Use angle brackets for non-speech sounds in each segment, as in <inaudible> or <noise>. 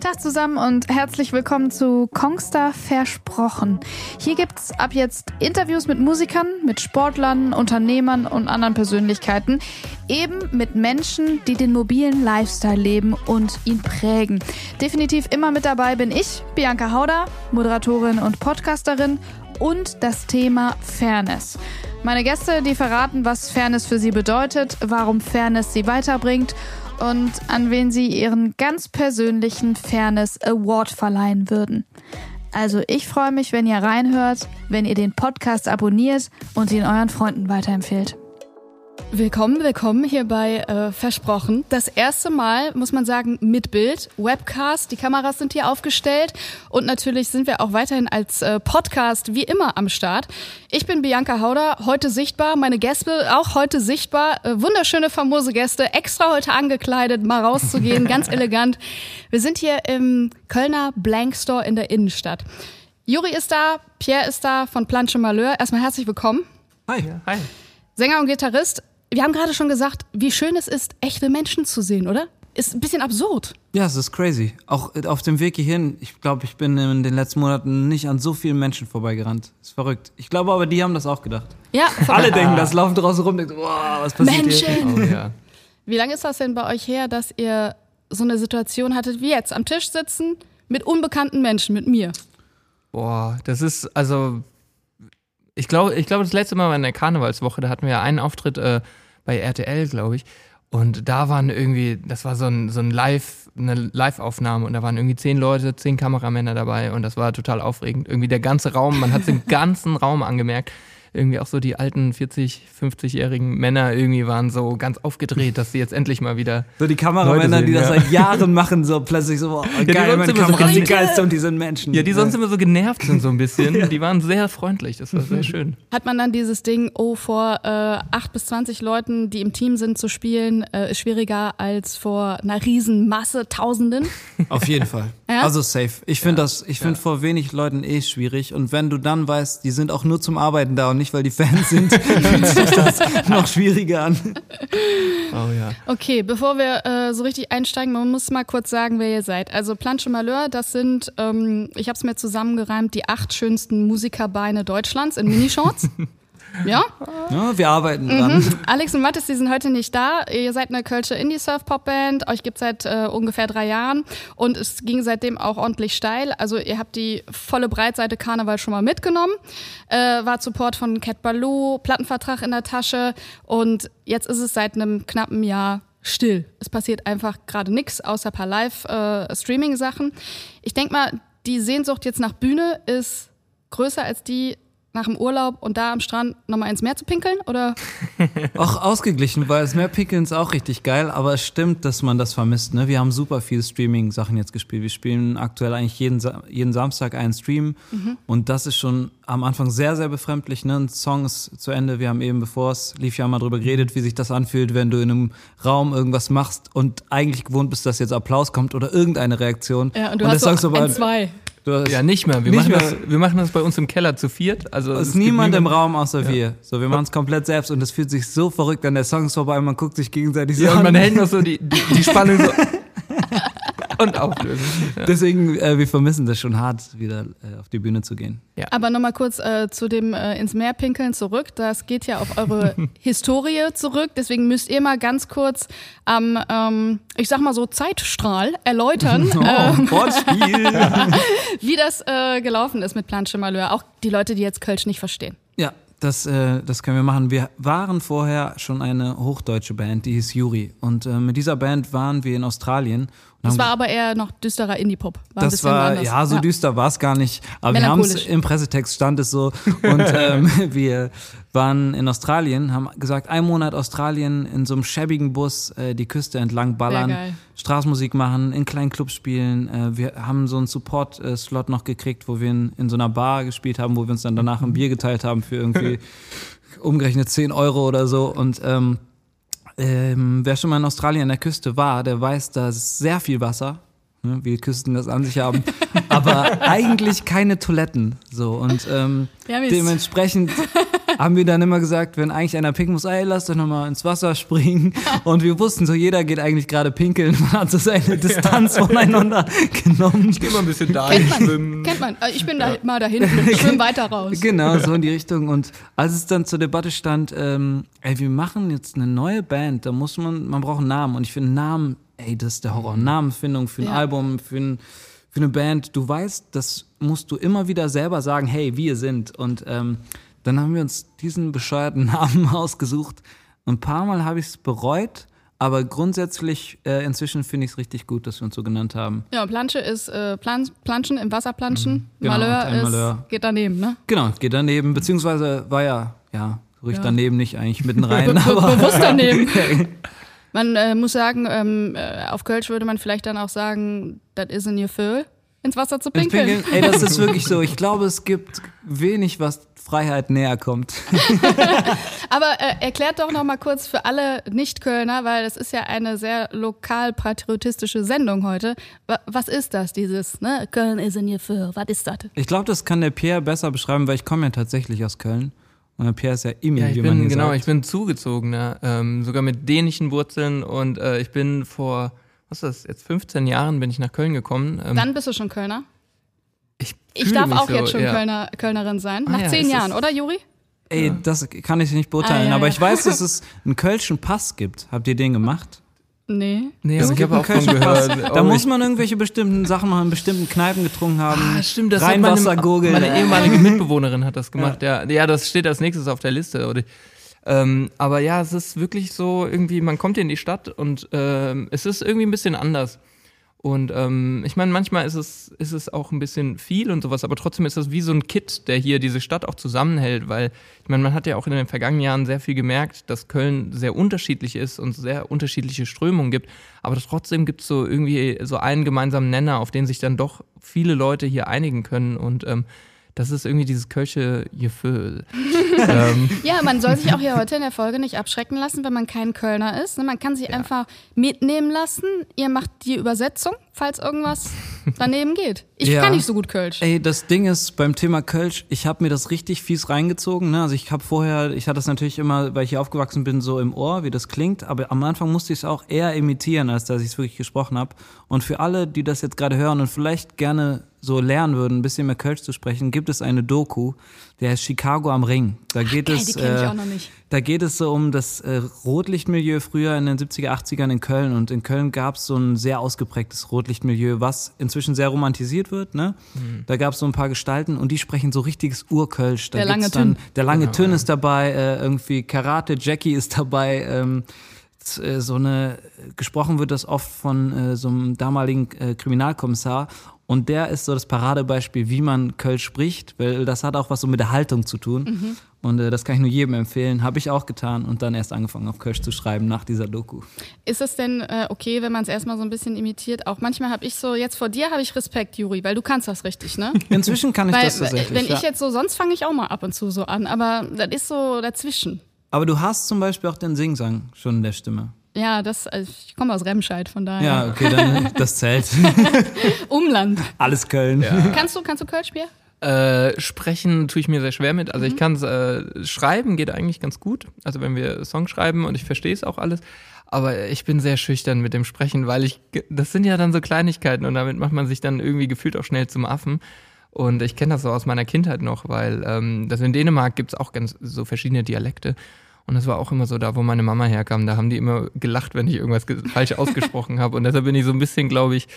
Tag zusammen und herzlich willkommen zu Kongstar Versprochen. Hier gibt's ab jetzt Interviews mit Musikern, mit Sportlern, Unternehmern und anderen Persönlichkeiten. Eben mit Menschen, die den mobilen Lifestyle leben und ihn prägen. Definitiv immer mit dabei bin ich, Bianca Hauder, Moderatorin und Podcasterin und das Thema Fairness. Meine Gäste, die verraten, was Fairness für sie bedeutet, warum Fairness sie weiterbringt und an wen sie ihren ganz persönlichen Fairness Award verleihen würden. Also ich freue mich, wenn ihr reinhört, wenn ihr den Podcast abonniert und ihn euren Freunden weiterempfehlt. Willkommen, willkommen hier bei äh, Versprochen. Das erste Mal, muss man sagen, mit Bild, Webcast, die Kameras sind hier aufgestellt und natürlich sind wir auch weiterhin als äh, Podcast wie immer am Start. Ich bin Bianca Hauder, heute sichtbar, meine Gäste auch heute sichtbar, äh, wunderschöne famose Gäste, extra heute angekleidet, mal rauszugehen, ganz <laughs> elegant. Wir sind hier im Kölner Blank Store in der Innenstadt. Juri ist da, Pierre ist da von Planche Malheur. Erstmal herzlich willkommen. Hi. Hi. Sänger und Gitarrist, wir haben gerade schon gesagt, wie schön es ist, echte Menschen zu sehen, oder? Ist ein bisschen absurd. Ja, es ist crazy. Auch äh, auf dem Weg hierhin, ich glaube, ich bin in den letzten Monaten nicht an so vielen Menschen vorbeigerannt. Ist verrückt. Ich glaube aber, die haben das auch gedacht. Ja, <laughs> Alle denken das, laufen draußen rum, denken, wow, was passiert Menschen. hier? Oh, ja. Wie lange ist das denn bei euch her, dass ihr so eine Situation hattet wie jetzt, am Tisch sitzen mit unbekannten Menschen, mit mir? Boah, das ist, also, ich glaube, ich glaube, das letzte Mal war in der Karnevalswoche, da hatten wir einen Auftritt äh, bei RTL, glaube ich. Und da waren irgendwie, das war so ein, so ein Live, eine Live-Aufnahme und da waren irgendwie zehn Leute, zehn Kameramänner dabei und das war total aufregend. Irgendwie der ganze Raum, man hat den <laughs> ganzen Raum angemerkt. Irgendwie auch so die alten 40, 50-jährigen Männer irgendwie waren so ganz aufgedreht, dass sie jetzt endlich mal wieder. So die Kameramänner, die das ja. seit Jahren machen, so plötzlich so, oh, die geil, meine so Kamera ist die geilste und die sind Menschen. Ja, die sonst immer so genervt sind so ein bisschen. <laughs> Die waren sehr freundlich, das war sehr schön. Hat man dann dieses Ding, oh, vor äh, 8 bis 20 Leuten, die im Team sind, zu spielen, äh, ist schwieriger als vor einer riesen Masse, Tausenden? Auf jeden Fall. Ja? Also safe. Ich finde das, ich finde vor wenig Leuten eh schwierig. Und wenn du dann weißt, die sind auch nur zum Arbeiten da und nicht, weil die Fans sind, <laughs> fühlt sich das noch schwieriger an. Oh ja. Okay, bevor wir äh, so richtig einsteigen, man muss mal kurz sagen, wer ihr seid. Also Planche Malheur, das sind, ähm, ich habe es mir zusammengereimt, die acht schönsten Musikerbeine Deutschlands in Minishorts. <laughs> ja? Ja, wir arbeiten dran. Alex und Mathis, die sind heute nicht da. Ihr seid eine Kölsche Indie-Surf-Pop-Band. Euch gibt seit äh, ungefähr drei Jahren. Und es ging seitdem auch ordentlich steil. Also ihr habt die volle Breitseite Karneval schon mal mitgenommen. Äh, war Support von Cat Baloo, Plattenvertrag in der Tasche. Und jetzt ist es seit einem knappen Jahr still. Es passiert einfach gerade nichts, außer ein paar Live-Streaming-Sachen. ich denke mal, die Sehnsucht jetzt nach Bühne ist größer als die nach dem Urlaub und da am Strand nochmal ins Meer zu pinkeln? Oder? <laughs> Auch ausgeglichen, weil das Meerpinkeln ist auch richtig geil, aber es stimmt, dass man das vermisst. Ne? Wir haben super viel Streaming-Sachen jetzt gespielt. Wir spielen aktuell eigentlich jeden, Sa- jeden Samstag einen Stream und das ist schon am Anfang sehr, sehr befremdlich. Ne? Ein Song ist zu Ende. Wir haben eben, bevor es lief, ja mal drüber geredet, wie sich das anfühlt, wenn du in einem Raum irgendwas machst und eigentlich gewohnt bist, dass jetzt Applaus kommt oder irgendeine Reaktion. Ja, und du der hast so ein, zwei. Ja, nicht mehr. Wir, Nicht machen, mehr. Das, wir machen das bei uns im Keller zu viert. Also Es ist niemand im Raum außer wir. So, wir machen es komplett selbst und es fühlt sich so verrückt an. Der Song ist vorbei, man guckt sich gegenseitig so Ja, und an. man hält noch so die, die, die Spannung so <laughs> und auflösen. Ja. <laughs> Deswegen, äh, wir vermissen das schon hart, wieder äh, auf die Bühne zu gehen. Aber nochmal kurz äh, zu dem äh, ins Meer pinkeln zurück. Das geht ja auf eure <laughs> Historie zurück. Deswegen müsst ihr mal ganz kurz am, ähm, ich sag mal so, Zeitstrahl erläutern, <laughs> Oh, äh, Wortspiel! wie das äh, gelaufen ist mit Planche Malheur. Auch die Leute, die jetzt Kölsch nicht verstehen. ja, das, äh, das können wir machen. Wir waren vorher schon eine hochdeutsche Band, die hieß Yuri. Und äh, mit dieser Band waren wir in Australien. Das war aber eher noch düsterer Indie-Pop. War das war, anders. ja, so düster war es gar nicht. Aber wir haben es im Pressetext stand es so. Und <laughs> ähm, <laughs> wir waren in Australien, haben gesagt, ein Monat Australien in so einem schäbigen Bus äh, die Küste entlang ballern. Straßenmusik machen, in kleinen Clubs spielen. Äh, wir haben so einen Support-Slot noch gekriegt, wo wir in, in so einer Bar gespielt haben, wo wir uns dann danach ein Bier geteilt haben für irgendwie <laughs> umgerechnet 10 Euro oder so. Und ähm, ähm, wer schon mal in Australien an der Küste war, der weiß, da ist sehr viel Wasser, ne, wie Küsten das an sich haben, <laughs> aber eigentlich keine Toiletten. So und ähm, Wir dementsprechend <laughs> haben wir dann immer gesagt, wenn eigentlich einer pinkeln muss, ey, lass doch nochmal ins Wasser springen. <laughs> Und wir wussten so, jeder geht eigentlich gerade pinkeln. Man hat so seine Distanz voneinander <laughs> genommen. Ich gehe mal ein bisschen dahin Kennt man, schwimmen. kennt man. Äh, Ich bin da mal da hinten, schwimm <laughs> weiter raus. Genau, so in die Richtung. Und als es dann zur Debatte stand, ähm, ey, wir machen jetzt eine neue Band, da muss man, man braucht einen Namen. Und ich finde Namen, ey, das ist der Horror. Namenfindung für ein Ja. Album, für, ein, für eine Band. Du weißt, das musst du immer wieder selber sagen, hey, wir sind. Und ähm, dann haben wir uns diesen bescheuerten <laughs> Namen ausgesucht. Ein paar Mal habe ich es bereut, aber grundsätzlich äh, inzwischen finde ich es richtig gut, dass wir uns so genannt haben. Ja, Plansche ist äh, Plan Planschen, im Wasser planschen. Genau, Malheur ist, Malheur. geht daneben, ne? Genau, geht daneben, beziehungsweise war ja, ja, ruhig daneben, nicht eigentlich mitten <laughs> rein. Be aber bewusst <laughs> daneben. Man äh, muss sagen, ähm, äh, auf Kölsch würde man vielleicht dann auch sagen, das ist in ihr Föhl, ins Wasser zu pinkeln. Pinkeln, ey, das ist <laughs> wirklich so. Ich glaube, es gibt wenig, was Freiheit näher kommt. <laughs> Aber äh, erklärt doch noch mal kurz für alle Nicht-Kölner, weil es ist ja eine sehr lokal-patriotistische Sendung heute. Wa- Was ist das, dieses, ne? Köln ist in ihr Föhl, was ist das? Ich glaube, das kann der Pierre besser beschreiben, weil ich komme ja tatsächlich aus Köln. Und der Pierre ist ja Imi, Ja, ich wie man bin, hier genau, sagt. ich bin zugezogener, ähm, sogar mit dänischen Wurzeln und äh, ich bin vor, was ist das, jetzt 15 Jahren bin ich nach Köln gekommen. Ähm, Dann bist du schon Kölner. ich Ich darf auch so, jetzt schon ja. Kölner, Kölnerin sein. Ah Nach ja, zehn Jahren, oder Juri? Ey, das kann ich nicht beurteilen, Ah, ja, aber ja. ich weiß, dass <laughs> es einen Kölschen Pass gibt. Habt ihr den gemacht? Nee. Nee, aber ich gibt habe auch Pass. gehört. Da Oh, muss man irgendwelche bestimmten Sachen noch in bestimmten Kneipen getrunken haben. Ah, stimmt, das hat Rheinwasser meine, meine ehemalige <laughs> Mitbewohnerin hat das gemacht. Ja. ja, das steht als nächstes auf der Liste. Oder, ähm, aber ja, es ist wirklich so irgendwie, man kommt hier in die Stadt und ähm, es ist irgendwie ein bisschen anders. Und ähm, ich meine, manchmal ist es, ist es auch ein bisschen viel und sowas, aber trotzdem ist das wie so ein Kit, der hier diese Stadt auch zusammenhält, weil ich meine, man hat ja auch in den vergangenen Jahren sehr viel gemerkt, dass Köln sehr unterschiedlich ist und sehr unterschiedliche Strömungen gibt, aber trotzdem gibt es so irgendwie so einen gemeinsamen Nenner, auf den sich dann doch viele Leute hier einigen können und ähm, das ist irgendwie dieses Kölsche Gefühl. <laughs> ähm, Ja, man soll sich auch hier heute in der Folge nicht abschrecken lassen, wenn man kein Kölner ist. ne? Man kann sich einfach mitnehmen lassen. Ihr macht die Übersetzung, falls irgendwas daneben geht. Ich Ja. kann nicht so gut Kölsch. Ey, das Ding ist beim Thema Kölsch, ich habe mir das richtig fies reingezogen. Ne? Also ich habe vorher, ich hatte das natürlich immer, weil ich hier aufgewachsen bin, so im Ohr, wie das klingt. Aber am Anfang musste ich es auch eher imitieren, als dass ich es wirklich gesprochen habe. Und für alle, die das jetzt gerade hören und vielleicht gerne so lernen würden, ein bisschen mehr Kölsch zu sprechen, gibt es eine Doku, der heißt Chicago am Ring. Da geht geil, es, die kenn ich äh, auch noch nicht. da geht es so um das äh, Rotlichtmilieu früher in den 70er, 80ern in Köln. Und in Köln gab es so ein sehr ausgeprägtes Rotlichtmilieu, was inzwischen sehr romantisiert wird. Ne? Mhm. Da gab es so ein paar Gestalten und die sprechen so richtiges Urkölsch. Da Der lange dann, Tünn. Der lange Genau, Tünn ja. ist dabei, äh, irgendwie Karate Jackie ist dabei. Ähm, äh, so eine, gesprochen wird das oft von äh, so einem damaligen äh, Kriminalkommissar. Und der ist so das Paradebeispiel, wie man Kölsch spricht, weil das hat auch was so mit der Haltung zu tun. Mhm. Und äh, das kann ich nur jedem empfehlen. Habe ich auch getan und dann erst angefangen auf Kölsch zu schreiben nach dieser Doku. Ist es denn äh, okay, wenn man es erstmal so ein bisschen imitiert? Auch manchmal habe ich so, jetzt vor dir habe ich Respekt, Juri, weil du kannst das richtig, ne? <laughs> Inzwischen kann ich weil, das tatsächlich. wenn ja. ich jetzt so, sonst fange ich auch mal ab und zu so an, aber das ist so dazwischen. Aber du hast zum Beispiel auch den Singsang schon in der Stimme. Ja, das, also ich komme aus Remscheid, von daher. Ja, okay, dann <laughs> das zählt. <laughs> Umland. Alles Köln. Kannst du, kannst du Kölsch, Bier? Äh, sprechen tue ich mir sehr schwer mit. Also Mhm. ich kann es äh, schreiben, geht eigentlich ganz gut. Also wenn wir Songs schreiben und ich verstehe es auch alles. Aber ich bin sehr schüchtern mit dem Sprechen, weil ich, das sind ja dann so Kleinigkeiten und damit macht man sich dann irgendwie gefühlt auch schnell zum Affen. Und ich kenne das so aus meiner Kindheit noch, weil ähm, das in Dänemark gibt es auch ganz so verschiedene Dialekte. Und das war auch immer so da, wo meine Mama herkam. Da haben die immer gelacht, wenn ich irgendwas ge- falsch ausgesprochen habe. Und deshalb bin ich so ein bisschen, glaube ich,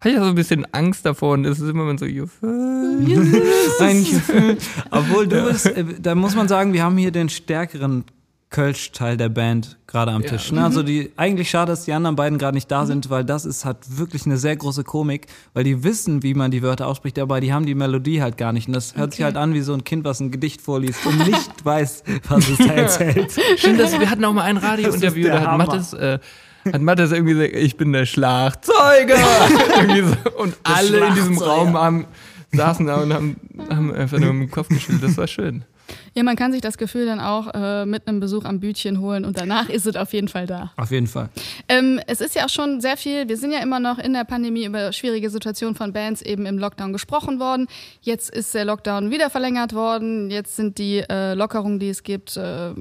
habe ich ja so ein bisschen Angst davor. Und es ist immer so, <laughs> Ein Gefühl. <laughs> Obwohl du bist, äh, da muss man sagen, wir haben hier den stärkeren Kölsch-Teil der Band gerade am Ja. Tisch. Ne? Also die, eigentlich schade, dass die anderen beiden gerade nicht da sind, weil das ist, hat wirklich eine sehr große Komik, weil die wissen, wie man die Wörter ausspricht, aber die haben die Melodie halt gar nicht. Und das hört sich halt an wie so ein Kind, was ein Gedicht vorliest und nicht <laughs> weiß, was es da erzählt. <laughs> Stimmt, dass wir hatten auch mal ein Radiointerview, der da hat. Mattes, äh, hat Mattes irgendwie gesagt, ich bin der Schlagzeuger. <laughs> so. Und alle in diesem. Raum haben, saßen da und haben, haben einfach nur im Kopf geschüttelt. Das war schön. Ja, man kann sich das Gefühl dann auch äh, mit einem Besuch am Bütchen holen und danach ist es auf jeden Fall da. Auf jeden Fall. Ähm, es ist ja auch schon sehr viel, wir sind ja immer noch in der Pandemie über schwierige Situationen von Bands eben im Lockdown gesprochen worden. Jetzt ist der Lockdown wieder verlängert worden. Jetzt sind die äh, Lockerungen, die es gibt, äh,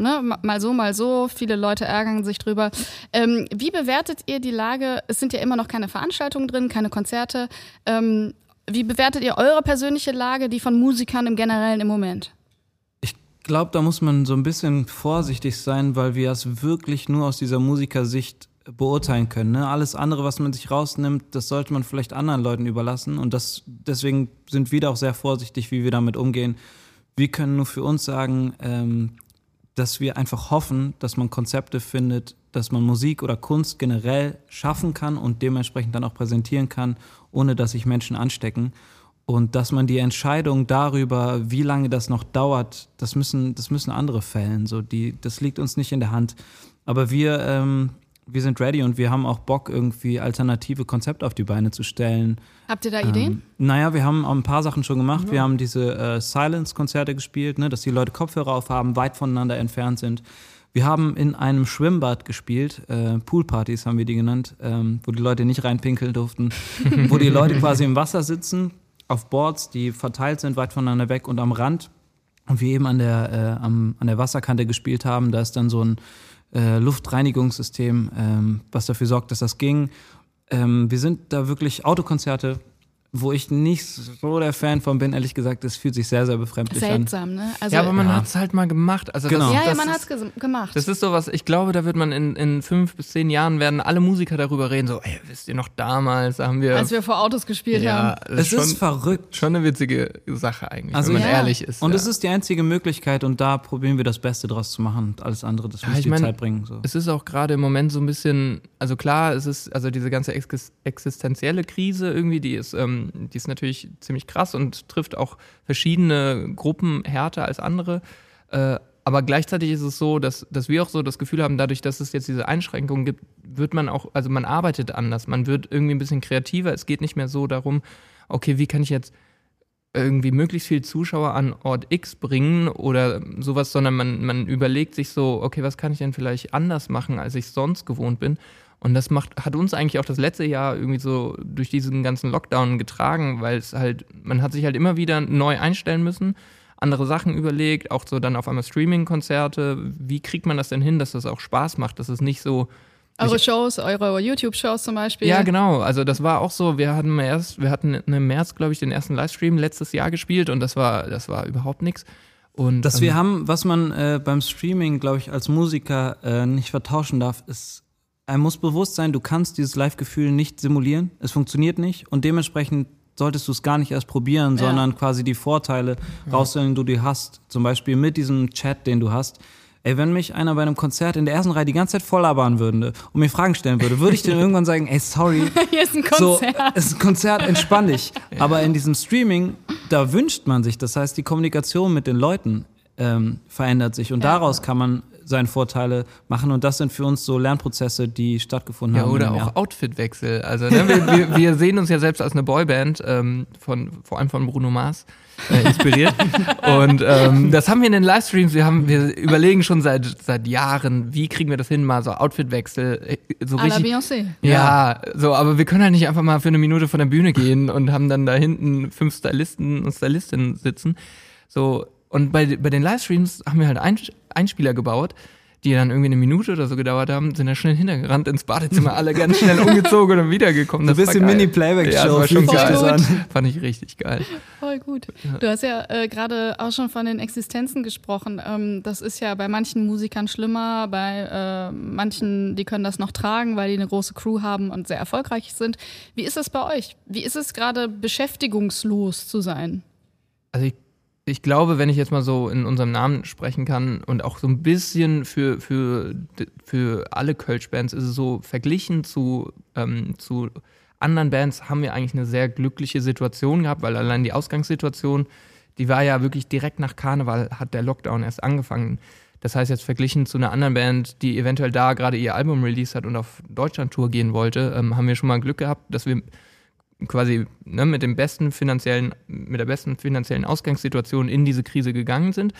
Ne, mal so, mal so. Viele Leute ärgern sich drüber. Ähm, wie bewertet ihr die Lage? Es sind ja immer noch keine Veranstaltungen drin, keine Konzerte. Ähm, wie bewertet ihr eure persönliche Lage, die von Musikern im Generellen im Moment? Glaube, da muss man so ein bisschen vorsichtig sein, weil wir es wirklich nur aus dieser Musikersicht beurteilen können. Ne? Alles andere, was man sich rausnimmt, das sollte man vielleicht anderen Leuten überlassen. Und das, deswegen sind wir da auch sehr vorsichtig, wie wir damit umgehen. Wir können nur für uns sagen, ähm, dass wir einfach hoffen, dass man Konzepte findet, dass man Musik oder Kunst generell schaffen kann und dementsprechend dann auch präsentieren kann, ohne dass sich Menschen anstecken. Und dass man die Entscheidung darüber, wie lange das noch dauert, das müssen, das müssen andere fällen. So die, das liegt uns nicht in der Hand. Aber wir ähm, wir sind ready und wir haben auch Bock, irgendwie alternative Konzepte auf die Beine zu stellen. Habt ihr da Ideen? Ähm, naja, wir haben ein paar Sachen schon gemacht. Ja. Wir haben diese äh, Silence-Konzerte gespielt, ne, dass die Leute Kopfhörer aufhaben, weit voneinander entfernt sind. Wir haben in einem Schwimmbad gespielt, äh, Poolpartys haben wir die genannt, ähm, wo die Leute nicht reinpinkeln durften, <laughs> wo die Leute quasi im Wasser sitzen, auf Boards, die verteilt sind, weit voneinander weg und am Rand. Und wir eben an der, äh, am, an der Wasserkante gespielt haben, da ist dann so ein äh, Luftreinigungssystem, ähm, was dafür sorgt, dass das ging. Ähm, wir sind da wirklich Autokonzerte wo ich nicht so der Fan von bin, ehrlich gesagt, das fühlt sich sehr, sehr befremdlich Seltsam, an. ne? Also, ja, aber man ja. hat es halt mal gemacht. Also genau. das, ja, ja, man hat es gemacht. Das ist sowas, ich glaube, da wird man in, in fünf bis zehn Jahren werden alle Musiker darüber reden, so, ey, wisst ihr noch damals, haben wir... Als wir vor Autos gespielt ja, haben. Es ist verrückt. Schon eine witzige Sache eigentlich, also, wenn man ehrlich ist. Und es ist die einzige Möglichkeit und da probieren wir das Beste draus zu machen und alles andere, das muss die mein, Zeit bringen. So. Es ist auch gerade im Moment so ein bisschen, also klar, es ist, also diese ganze existenzielle Krise irgendwie, die ist, ähm, die ist natürlich ziemlich, krass und trifft auch verschiedene Gruppen härter als andere. Äh, aber gleichzeitig ist es so, dass, dass wir auch so das Gefühl haben, dadurch, dass es jetzt diese Einschränkungen gibt, wird man auch, also man arbeitet anders, man wird irgendwie ein bisschen kreativer. Es geht nicht mehr so darum, okay, wie kann ich jetzt irgendwie möglichst viele Zuschauer an Ort X bringen oder sowas, sondern man, man überlegt sich so, okay, was kann ich denn vielleicht anders machen, als ich sonst gewohnt bin. Und das macht, hat uns eigentlich auch das letzte Jahr irgendwie so durch diesen ganzen Lockdown getragen, weil es halt, man hat sich halt immer wieder neu einstellen müssen, andere Sachen überlegt, auch so dann auf einmal Streaming-Konzerte. Wie kriegt man das denn hin, dass das auch Spaß macht, dass es nicht so eure Shows, eure YouTube-Shows zum Beispiel. Ja, genau. Also das war auch so. Wir hatten erst, wir hatten im März, glaube ich, den ersten Livestream letztes Jahr gespielt und das war, das war überhaupt nichts. Und dass ähm, wir haben, was man äh, beim Streaming, glaube ich, als Musiker äh, nicht vertauschen darf, ist einem muss bewusst sein, du kannst dieses Live-Gefühl nicht simulieren. Es funktioniert nicht und dementsprechend solltest du es gar nicht erst probieren, ja. sondern quasi die Vorteile ja. rausstellen, die du hast. Zum Beispiel mit diesem Chat, den du hast. Ey, wenn mich einer bei einem Konzert in der ersten Reihe die ganze Zeit voll labern würde und mir Fragen stellen würde, würde ich dann <laughs> irgendwann sagen, ey, sorry. <laughs> Hier ist ein Konzert. So, ist ein Konzert, entspann dich. <laughs> Ja. Aber in diesem Streaming, da wünscht man sich, das heißt, die Kommunikation mit den Leuten ähm, verändert sich und daraus kann man seine Vorteile machen. Und das sind für uns so Lernprozesse, die stattgefunden ja, haben. Oder auch Outfitwechsel. Also ne, wir, wir, <laughs> wir, sehen uns ja selbst als eine Boyband, ähm, von, vor allem von Bruno Mars. Äh, inspiriert. <laughs> und ähm, das haben wir in den Livestreams, wir haben, wir überlegen schon seit, seit Jahren, wie kriegen wir das hin, mal so Outfitwechsel, äh, so à richtig. Beyoncé. Ja, so, aber wir können halt nicht einfach mal für eine Minute von der Bühne gehen und haben dann da hinten fünf Stylisten und Stylistinnen sitzen. So, und bei, bei den Livestreams haben wir halt ein, Einspieler gebaut, die dann irgendwie eine Minute oder so gedauert haben, sind dann schnell hintergerannt ins Badezimmer, alle ganz schnell <laughs> umgezogen und wiedergekommen. Das so ein bisschen Mini-Playback-Show. Ja, das war schon geil. Fand ich richtig geil. Voll gut. Du hast ja äh, gerade auch schon von den Existenzen gesprochen. Ähm, das ist ja bei manchen Musikern schlimmer, bei äh, manchen, die können das noch tragen, weil die eine große Crew haben und sehr erfolgreich sind. Wie ist es bei euch? Wie ist es gerade beschäftigungslos zu sein? Also ich ich glaube, wenn ich jetzt mal so in unserem Namen sprechen kann und auch so ein bisschen für, für, für alle Kölsch-Bands ist es so, verglichen zu, ähm, zu anderen Bands haben wir eigentlich eine sehr glückliche Situation gehabt, weil allein die Ausgangssituation, die war ja wirklich direkt nach Karneval, hat der Lockdown erst angefangen. Das heißt, jetzt verglichen zu einer anderen Band, die eventuell da gerade ihr Album release hat und auf Deutschland-Tour gehen wollte, ähm, haben wir schon mal Glück gehabt, dass wir quasi ne, mit dem besten finanziellen, mit der besten finanziellen Ausgangssituation in diese Krise gegangen sind.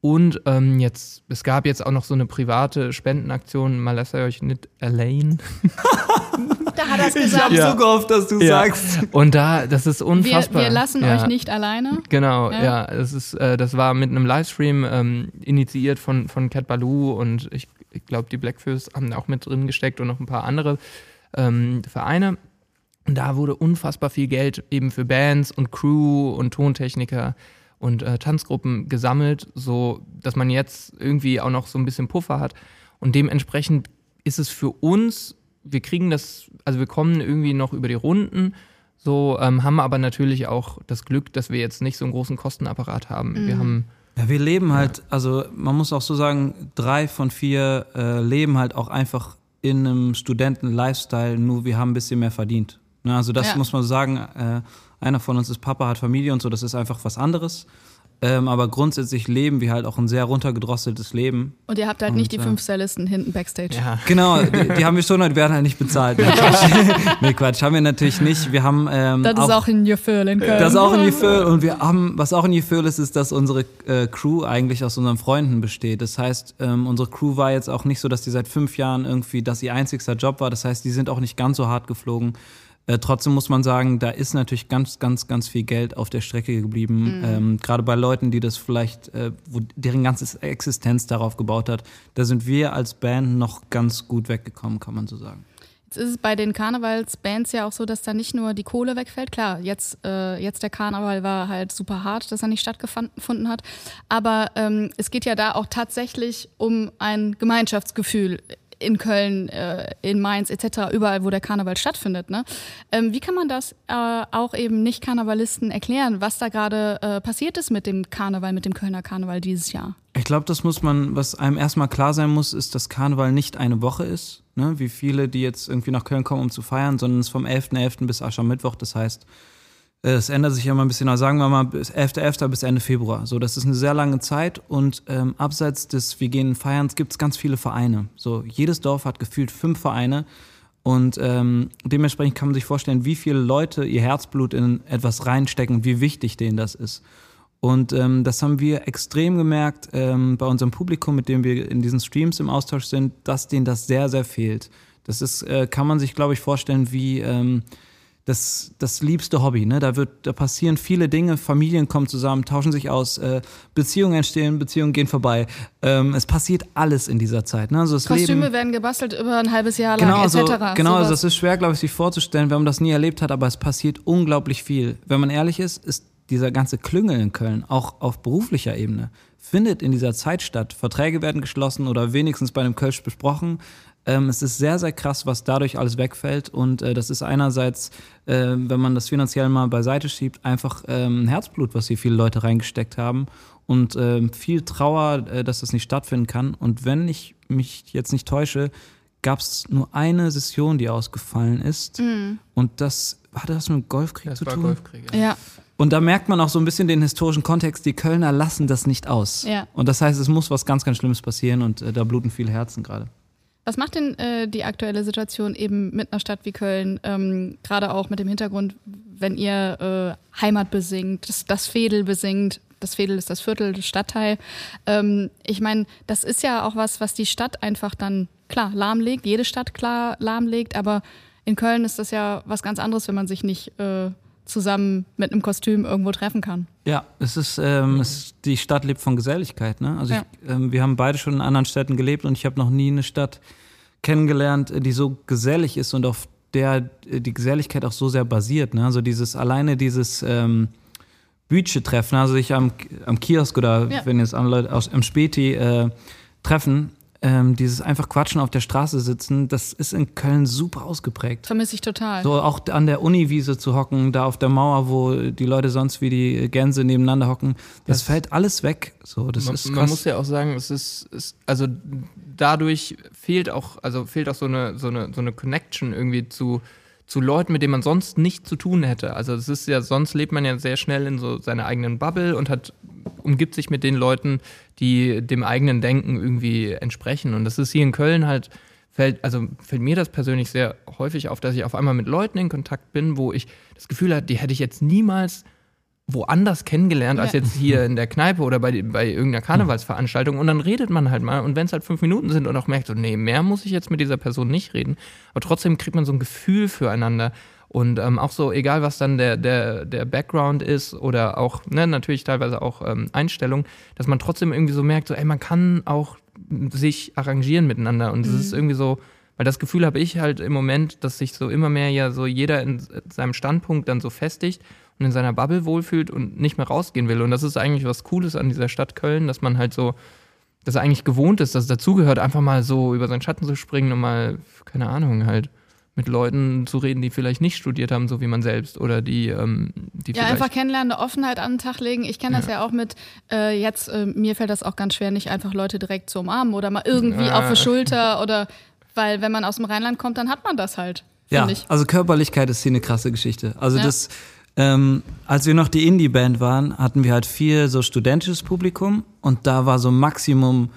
Und ähm, jetzt, es gab jetzt auch noch so eine private Spendenaktion, mal lasst ihr euch nicht allein. <laughs> Da hat er es Ich gesagt. habe Ja. so gehofft, dass du Ja. sagst. Und da, das ist Wir, unfassbar. wir lassen ja. euch nicht alleine. Genau, Ja. ja. es ist, äh, das war mit einem Livestream ähm, initiiert von, von Cat Baloo und ich, ich glaube, die Blackfist haben da auch mit drin gesteckt und noch ein paar andere ähm, Vereine. Und da wurde unfassbar viel Geld eben für Bands und Crew und Tontechniker und äh, Tanzgruppen gesammelt, so dass man jetzt irgendwie auch noch so ein bisschen Puffer hat. Und dementsprechend ist es für uns, wir kriegen das, also wir kommen irgendwie noch über die Runden, so ähm, haben aber natürlich auch das Glück, dass wir jetzt nicht so einen großen Kostenapparat haben. Wir haben Ja, wir leben halt, also man muss auch so sagen, drei von vier äh, leben halt auch einfach in einem Studenten-Lifestyle, nur wir haben ein bisschen mehr verdient. Ne, also das Ja. muss man so sagen, äh, einer von uns ist Papa, hat Familie und so, das ist einfach was anderes. Ähm, aber grundsätzlich leben wir halt auch ein sehr runtergedrosseltes Leben. Und ihr habt halt nicht die Und, äh, fünf Cellisten hinten Backstage. ja, Genau, die, die haben wir schon, die werden halt nicht bezahlt. <laughs> <laughs> Nee, Quatsch. haben wir natürlich nicht. Wir haben ähm, Das ist auch in Gefühl in Köln. Das ist auch ein Gefühl und wir haben, was auch ein Gefühl ist, ist, dass unsere äh, Crew eigentlich aus unseren Freunden besteht. Das heißt, ähm, unsere Crew war jetzt auch nicht so, dass die seit fünf Jahren irgendwie, dass ihr einzigster Job war. Das heißt, die sind auch nicht ganz so hart geflogen. Äh, trotzdem muss man sagen, da ist natürlich ganz, ganz, ganz viel Geld auf der Strecke geblieben. Ähm, Gerade bei Leuten, die das vielleicht, äh, wo deren ganze Existenz darauf gebaut hat, da sind wir als Band noch ganz gut weggekommen, kann man so sagen. Jetzt ist es bei den Karnevalsbands ja auch so, dass da nicht nur die Kohle wegfällt. Klar, jetzt, äh, jetzt der Karneval war halt super hart, dass er nicht stattgefunden hat. Aber ähm, es geht ja da auch tatsächlich um ein Gemeinschaftsgefühl in Köln, äh, in Mainz etc., überall, wo der Karneval stattfindet. Ne? Ähm, wie kann man das äh, auch eben Nicht-Karnevalisten erklären, was da gerade äh, passiert ist mit dem Karneval, mit dem Kölner Karneval dieses Jahr? Ich glaube, das muss man, was einem erstmal klar sein muss, ist, dass Karneval nicht eine Woche ist, ne? wie viele, die jetzt irgendwie nach Köln kommen, um zu feiern, sondern es ist vom 11.11. bis Aschermittwoch. Das heißt, es ändert sich ja immer ein bisschen, aber sagen wir mal bis 11.11. bis Ende Februar. So, das ist eine sehr lange Zeit und ähm, abseits des Wir gehen feiern gibt es ganz viele Vereine. So, jedes Dorf hat gefühlt fünf Vereine und ähm, dementsprechend kann man sich vorstellen, wie viele Leute ihr Herzblut in etwas reinstecken wie wichtig denen das ist. Und ähm, das haben wir extrem gemerkt ähm, bei unserem Publikum, mit dem wir in diesen Streams im Austausch sind, dass denen das sehr, sehr fehlt. Das ist, äh, kann man sich, glaube ich, vorstellen wie ähm, das, das liebste Hobby. Ne? Da, wird, da passieren viele Dinge, Familien kommen zusammen, tauschen sich aus, äh, Beziehungen entstehen, Beziehungen gehen vorbei. Ähm, es passiert alles in dieser Zeit. Ne? Also das Kostüme Leben, werden gebastelt über ein halbes Jahr lang Genau, etc. also, genau also das ist schwer, glaube ich, sich vorzustellen, wenn man das nie erlebt hat, aber es passiert unglaublich viel. Wenn man ehrlich ist, ist dieser ganze Klüngel in Köln, auch auf beruflicher Ebene, findet in dieser Zeit statt. Verträge werden geschlossen oder wenigstens bei einem Kölsch besprochen. Ähm, es ist sehr, sehr krass, was dadurch alles wegfällt. Und äh, das ist einerseits, äh, wenn man das finanziell mal beiseite schiebt, einfach ähm, Herzblut, was hier viele Leute reingesteckt haben. Und ähm, viel Trauer, äh, dass das nicht stattfinden kann. Und wenn ich mich jetzt nicht täusche, gab es nur eine Session, die ausgefallen ist. Und das hatte das mit dem Golfkrieg das zu war tun. Golfkrieg. Ja. ja. Und da merkt man auch so ein bisschen den historischen Kontext. Die Kölner lassen das nicht aus. Ja. Und das heißt, es muss was ganz, ganz Schlimmes passieren und äh, da bluten viele Herzen gerade. Was macht denn äh, die aktuelle Situation eben mit einer Stadt wie Köln, ähm, gerade auch mit dem Hintergrund, wenn ihr äh, Heimat besingt, das, das Fädel besingt, das Fädel ist das Viertel, das Stadtteil. Ähm, ich meine, das ist ja auch was, was die Stadt einfach dann, klar, lahmlegt, jede Stadt klar lahmlegt, aber in Köln ist das ja was ganz anderes, wenn man sich nicht äh, zusammen mit einem Kostüm irgendwo treffen kann. Ja, es ist, ähm, es, die Stadt lebt von Geselligkeit. Ne? Also Ja. ich, ähm, wir haben beide schon in anderen Städten gelebt und ich habe noch nie eine Stadt kennengelernt, äh, die so gesellig ist und auf der äh, die Geselligkeit auch so sehr basiert. Ne? Also dieses alleine dieses ähm, Bütche-Treffen, also sich am, am Kiosk oder Ja. wenn jetzt andere Leute aus, am Späti äh, treffen, ähm, dieses einfach Quatschen auf der Straße sitzen, das ist in Köln super ausgeprägt. Vermisse ich total. So auch an der Uniwiese zu hocken, da auf der Mauer, wo die Leute sonst wie die Gänse nebeneinander hocken, das, Das- fällt alles weg. So, das man, ist man krass. muss ja auch sagen, es ist, es, also dadurch fehlt auch, also fehlt auch so eine, so eine, so eine Connection irgendwie zu, zu Leuten, mit denen man sonst nicht zu tun hätte. Also es ist ja, sonst lebt man ja sehr schnell in so seiner eigenen Bubble und hat, umgibt sich mit den Leuten, die dem eigenen Denken irgendwie entsprechen. Und das ist hier in Köln halt fällt, also fällt mir das persönlich sehr häufig auf, dass ich auf einmal mit Leuten in Kontakt bin, wo ich das Gefühl habe, die hätte ich jetzt niemals woanders kennengelernt als Ja. jetzt hier in der Kneipe oder bei, bei irgendeiner Karnevalsveranstaltung. Und dann redet man halt mal. Und wenn es halt fünf Minuten sind und auch merkt, so, nee, mehr muss ich jetzt mit dieser Person nicht reden, aber trotzdem kriegt man so ein Gefühl füreinander. Und ähm, auch so, egal was dann der, der, der Background ist oder auch, ne, natürlich teilweise auch ähm, Einstellung, dass man trotzdem irgendwie so merkt, so, ey, man kann auch sich arrangieren miteinander. Und es ist irgendwie so, weil das Gefühl habe ich halt im Moment, dass sich so immer mehr ja so jeder in seinem Standpunkt dann so festigt und in seiner Bubble wohlfühlt und nicht mehr rausgehen will. Und das ist eigentlich was Cooles an dieser Stadt Köln, dass man halt so, dass er eigentlich gewohnt ist, dass es dazugehört, einfach mal so über seinen Schatten zu springen und mal, keine Ahnung, halt mit Leuten zu reden, die vielleicht nicht studiert haben, so wie man selbst, oder die, ähm, die Ja, einfach kennenlernen, eine Offenheit an den Tag legen. Ich kenne das ja. auch mit, äh, jetzt, äh, mir fällt das auch ganz schwer, nicht einfach Leute direkt zu umarmen oder mal irgendwie Ah. auf die Schulter oder, weil wenn man aus dem Rheinland kommt, dann hat man das halt, Ja, ich. also Körperlichkeit ist hier eine krasse Geschichte. Also Ja. das, ähm, als wir noch die Indie-Band waren, hatten wir halt viel so studentisches Publikum und da war so Maximum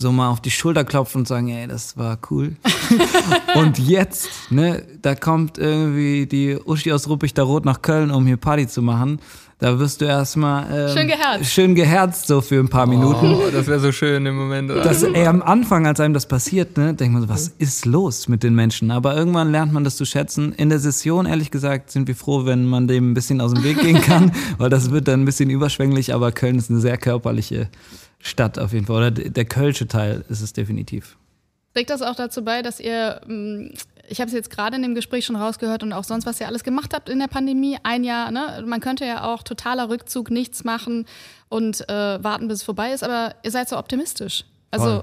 so mal auf die Schulter klopfen und sagen, ey, das war cool. <laughs> und jetzt, ne, da kommt irgendwie die Uschi aus Ruppig da Rot nach Köln, um hier Party zu machen. Da wirst du erstmal ähm, Schön geherzt. schön geherzt so für ein paar Minuten. Oh, das wäre so schön im Moment. Oder? Das, ey, am Anfang, als einem das passiert, ne, denkt man so, was ist los mit den Menschen? Aber irgendwann lernt man das zu schätzen. In der Session, ehrlich gesagt, sind wir froh, wenn man dem ein bisschen aus dem Weg gehen kann, <laughs> weil das wird dann ein bisschen überschwänglich, aber Köln ist eine sehr körperliche Stadt auf jeden Fall. Oder der kölsche Teil ist es definitiv. Trägt das auch dazu bei, dass ihr, mh, ich habe es jetzt gerade in dem Gespräch schon rausgehört und auch sonst, was ihr alles gemacht habt in der Pandemie, ein Jahr, ne? Man könnte ja auch totaler Rückzug, nichts machen und äh, warten, bis es vorbei ist, aber ihr seid so optimistisch. Also, äh,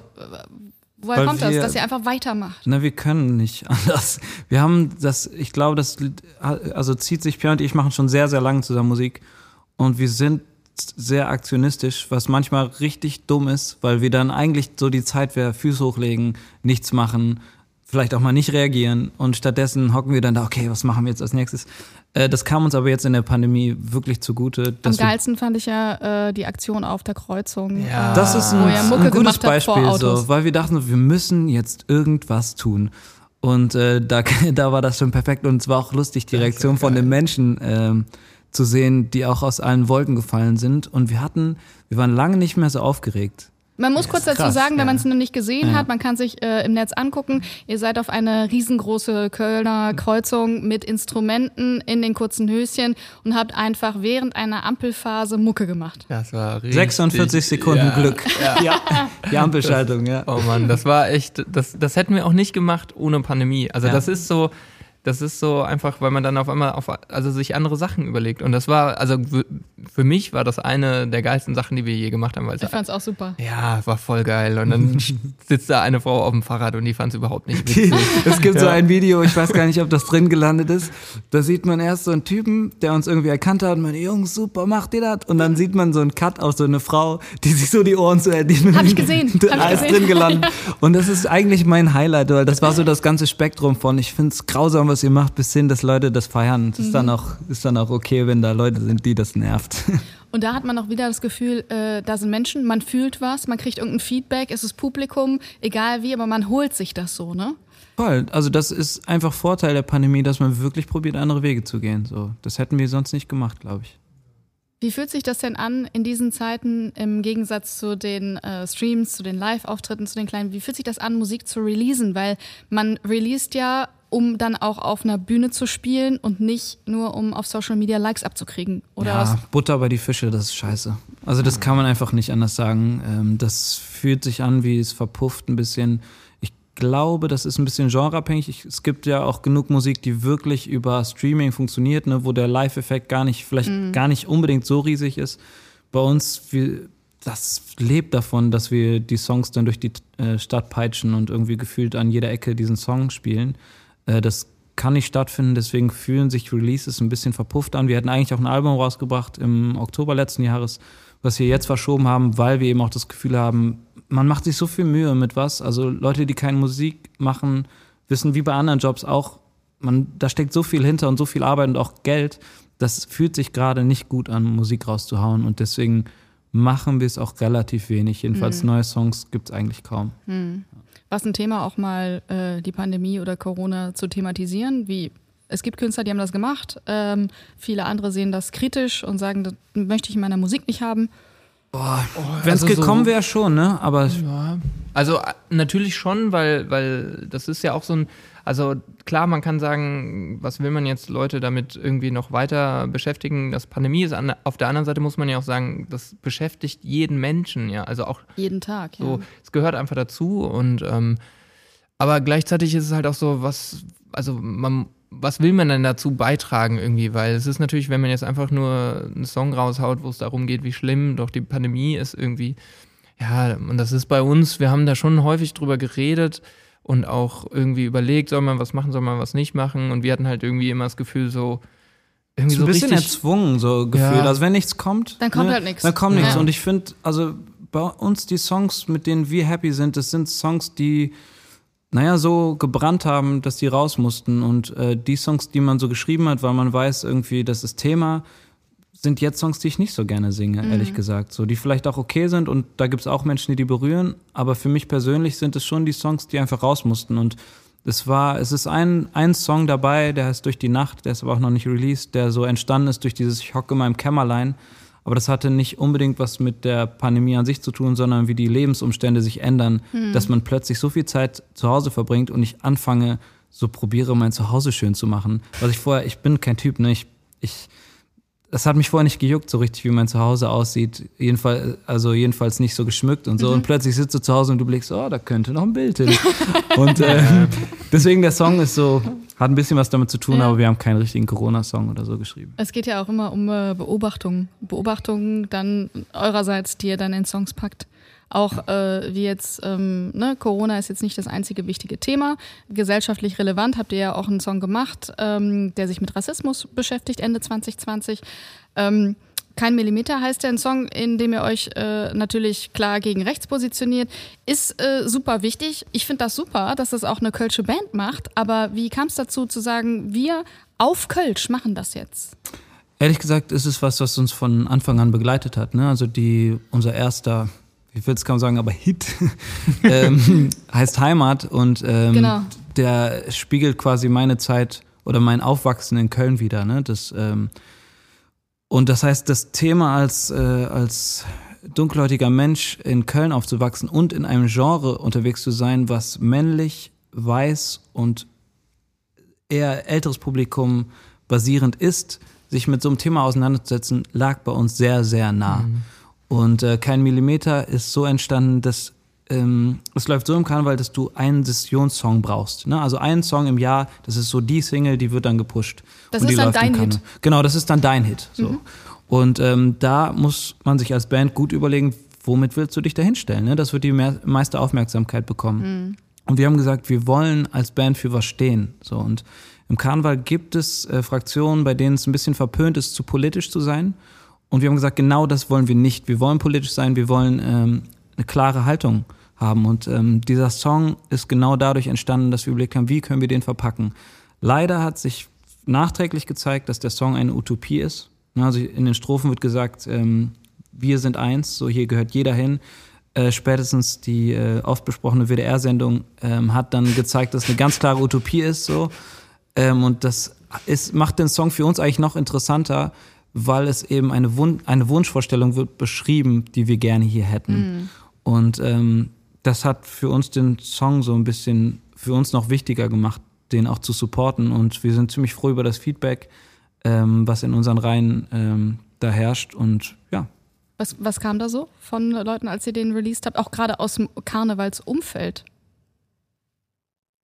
woher Weil kommt das, wir- dass ihr einfach weitermacht? Na, wir können nicht <laughs> anders. Wir haben das, ich glaube, das also zieht sich, Björn und ich machen schon sehr, sehr lange zusammen Musik und wir sind sehr aktionistisch, was manchmal richtig dumm ist, weil wir dann eigentlich so die Zeit wäre, Füße hochlegen, nichts machen, vielleicht auch mal nicht reagieren und stattdessen hocken wir dann da, okay, was machen wir jetzt als nächstes? Äh, das kam uns aber jetzt in der Pandemie wirklich zugute. Am geilsten fand ich ja äh, die Aktion auf der Kreuzung. Ja. äh, Das ist ein, ein gutes Beispiel, so, weil wir dachten, wir müssen jetzt irgendwas tun. Und äh, da, <laughs> da war das schon perfekt und es war auch lustig, die Reaktion von den Menschen ähm, zu sehen, die auch aus allen Wolken gefallen sind. Und wir hatten, wir waren lange nicht mehr so aufgeregt. Man muss kurz dazu krass, sagen, wenn ja. man es noch nicht gesehen Ja. hat, man kann sich äh, im Netz angucken. Ihr seid auf eine riesengroße Kölner Kreuzung mit Instrumenten in den kurzen Höschen und habt einfach während einer Ampelphase Mucke gemacht. Das war richtig. 46 Sekunden ja. Glück. Ja. Die Ampelschaltung, ja. Oh Mann, das war echt, das, das hätten wir auch nicht gemacht ohne Pandemie. Also Ja. das ist so, das ist so einfach, weil man dann auf einmal auf, also sich andere Sachen überlegt. Und das war, also für mich war das eine der geilsten Sachen, die wir je gemacht haben, weil es Ich fand's auch super. ja, war voll geil. Und dann <laughs> sitzt da eine Frau auf dem Fahrrad und die fand es überhaupt nicht witzig. <laughs> Es gibt so Ja. ein Video, ich weiß gar nicht, ob das drin gelandet ist. Da sieht man erst so einen Typen, der uns irgendwie erkannt hat und meine Jungs, super, macht ihr das? Und dann sieht man so einen Cut auf so eine Frau, die sich so die Ohren zu erdienen. Hab ich gesehen, hab ich Alles gesehen. drin gelandet. <laughs> Und das ist eigentlich mein Highlight, weil das war so das ganze Spektrum von, ich find's grausam, was ihr macht, bis hin, dass Leute das feiern. Es ist, Mhm. dann auch, ist dann auch okay, wenn da Leute sind, die das nervt. <laughs> Und da hat man auch wieder das Gefühl, äh, da sind Menschen, man fühlt was, man kriegt irgendein Feedback, es ist Publikum, egal wie, aber man holt sich das so, ne? Voll. Also das ist einfach Vorteil der Pandemie, dass man wirklich probiert, andere Wege zu gehen. So, das hätten wir sonst nicht gemacht, glaube ich. Wie fühlt sich das denn an in diesen Zeiten im Gegensatz zu den äh, Streams, zu den Live-Auftritten, zu den kleinen? Wie fühlt sich das an, Musik zu releasen? Weil man released ja, um dann auch auf einer Bühne zu spielen und nicht nur um auf Social Media Likes abzukriegen. Oder ja, was? Butter bei die Fische, das ist scheiße. Also das kann man einfach nicht anders sagen. Ähm, das fühlt sich an, wie es verpufft ein bisschen. Ich glaube, das ist ein bisschen genreabhängig. Es gibt ja auch genug Musik, die wirklich über Streaming funktioniert, ne, wo der Live-Effekt gar nicht, vielleicht gar nicht unbedingt so riesig ist. Bei uns, wir, das lebt davon, dass wir die Songs dann durch die äh, Stadt peitschen und irgendwie gefühlt an jeder Ecke diesen Song spielen. Äh, das kann nicht stattfinden, deswegen fühlen sich Releases ein bisschen verpufft an. Wir hätten eigentlich auch ein Album rausgebracht im Oktober letzten Jahres, was wir jetzt verschoben haben, weil wir eben auch das Gefühl haben, man macht sich so viel Mühe mit was. Also Leute, die keine Musik machen, wissen wie bei anderen Jobs auch, man, da steckt so viel hinter und so viel Arbeit und auch Geld. Das fühlt sich gerade nicht gut an, Musik rauszuhauen und deswegen machen wir es auch relativ wenig. Jedenfalls neue Songs gibt es eigentlich kaum. War es ein Thema, auch mal äh, die Pandemie oder Corona zu thematisieren? Wie es gibt Künstler, die haben das gemacht. Ähm, viele andere sehen das kritisch und sagen, das möchte ich in meiner Musik nicht haben. Boah, wenn es also gekommen so- wäre schon, ne? Aber Ja. Also äh, natürlich schon, weil, weil das ist ja auch so ein, also klar, man kann sagen, was will man jetzt Leute damit irgendwie noch weiter beschäftigen? Das Pandemie ist an, auf der anderen Seite muss man ja auch sagen, das beschäftigt jeden Menschen, ja. Also auch Jeden Tag. Ja. so, es gehört einfach dazu und ähm, aber gleichzeitig ist es halt auch so, was, also man, was will man denn dazu beitragen irgendwie? Weil es ist natürlich, wenn man jetzt einfach nur einen Song raushaut, wo es darum geht, wie schlimm doch die Pandemie ist irgendwie. Ja, und das ist bei uns, wir haben da schon häufig drüber geredet und auch irgendwie überlegt, soll man was machen, soll man was nicht machen. Und wir hatten halt irgendwie immer das Gefühl, so irgendwie so so ein bisschen richtig. erzwungen, so gefühlt. Ja. Also wenn nichts kommt, Dann kommt ne, halt nichts. Dann kommt nichts. Ja. Und ich finde, also bei uns die Songs, mit denen wir happy sind, das sind Songs, die naja, so gebrannt haben, dass die raus mussten. Und äh, die Songs, die man so geschrieben hat, weil man weiß irgendwie, das ist Thema, sind jetzt Songs, die ich nicht so gerne singe, Mhm. ehrlich gesagt. So, die vielleicht auch okay sind und da gibt's auch Menschen, die die berühren, aber für mich persönlich sind es schon die Songs, die einfach raus mussten. Und es war, es ist ein, ein Song dabei, der heißt Durch die Nacht, der ist aber auch noch nicht released, der so entstanden ist durch dieses Ich hocke in meinem Kämmerlein. Aber das hatte nicht unbedingt was mit der Pandemie an sich zu tun, sondern wie die Lebensumstände sich ändern, dass man plötzlich so viel Zeit zu Hause verbringt und ich anfange, so probiere, mein Zuhause schön zu machen. Was ich vorher, ich bin kein Typ, ne? Ich, ich, das hat mich vorher nicht gejuckt, so richtig, wie mein Zuhause aussieht. Jedenfalls, also jedenfalls nicht so geschmückt und so. Und plötzlich sitzt du zu Hause und du blickst, oh, da könnte noch ein Bild hin. <laughs> und äh, deswegen der Song ist so, hat ein bisschen was damit zu tun, Ja. aber wir haben keinen richtigen Corona-Song oder so geschrieben. Es geht ja auch immer um äh, Beobachtungen. Beobachtungen dann eurerseits, die ihr dann in Songs packt. Auch äh, wie jetzt, ähm, ne, Corona ist jetzt nicht das einzige wichtige Thema. Gesellschaftlich relevant habt ihr ja auch einen Song gemacht, ähm, der sich mit Rassismus beschäftigt, Ende 2020. Ähm, kein Millimeter heißt der ein Song, in dem ihr euch äh, natürlich klar gegen rechts positioniert. Ist äh, super wichtig. Ich finde das super, dass das auch eine Kölsche Band macht. Aber wie kam es dazu zu sagen, wir auf Kölsch machen das jetzt? Ehrlich gesagt ist es was, was uns von Anfang an begleitet hat. Ne? Also die, unser erster, ich will es kaum sagen, aber Hit <laughs> ähm, heißt Heimat und ähm, Genau. der spiegelt quasi meine Zeit oder mein Aufwachsen in Köln wieder. Ne? Das, ähm, und das heißt, das Thema als, äh, als dunkelhäutiger Mensch in Köln aufzuwachsen und in einem Genre unterwegs zu sein, was männlich, weiß und eher älteres Publikum basierend ist, sich mit so einem Thema auseinanderzusetzen, lag bei uns sehr, sehr nah. Und äh, kein Millimeter ist so entstanden, dass ähm, es läuft so im Karneval, dass du einen Sessionssong brauchst. Ne? Also einen Song im Jahr, das ist so die Single, die wird dann gepusht. Das Und die ist dann läuft im dein Karneval. Genau, das ist dann dein Hit. So. Und ähm, da muss man sich als Band gut überlegen, womit willst du dich da hinstellen? Ne? Das wird die mehr, meiste Aufmerksamkeit bekommen. Und wir haben gesagt, wir wollen als Band für was stehen. So und im Karneval gibt es äh, Fraktionen, bei denen es ein bisschen verpönt ist, zu politisch zu sein. Und wir haben gesagt, genau das wollen wir nicht. Wir wollen politisch sein, wir wollen ähm, eine klare Haltung haben. Und ähm, dieser Song ist genau dadurch entstanden, dass wir überlegt haben, wie können wir den verpacken. Leider hat sich nachträglich gezeigt, dass der Song eine Utopie ist. Also in den Strophen wird gesagt, ähm, wir sind eins, so hier gehört jeder hin. Äh, spätestens die äh, oft besprochene WDR-Sendung ähm, hat dann gezeigt, dass eine ganz klare Utopie ist. So. Ähm, und das ist, macht den Song für uns eigentlich noch interessanter, weil es eben eine, Wun eine Wunschvorstellung wird beschrieben, die wir gerne hier hätten. Und ähm, das hat für uns den Song so ein bisschen für uns noch wichtiger gemacht, den auch zu supporten. Und wir sind ziemlich froh über das Feedback, ähm, was in unseren Reihen ähm, da herrscht. Und ja, Was, was kam da so von Leuten, als ihr den released habt? Auch gerade aus dem Karnevalsumfeld.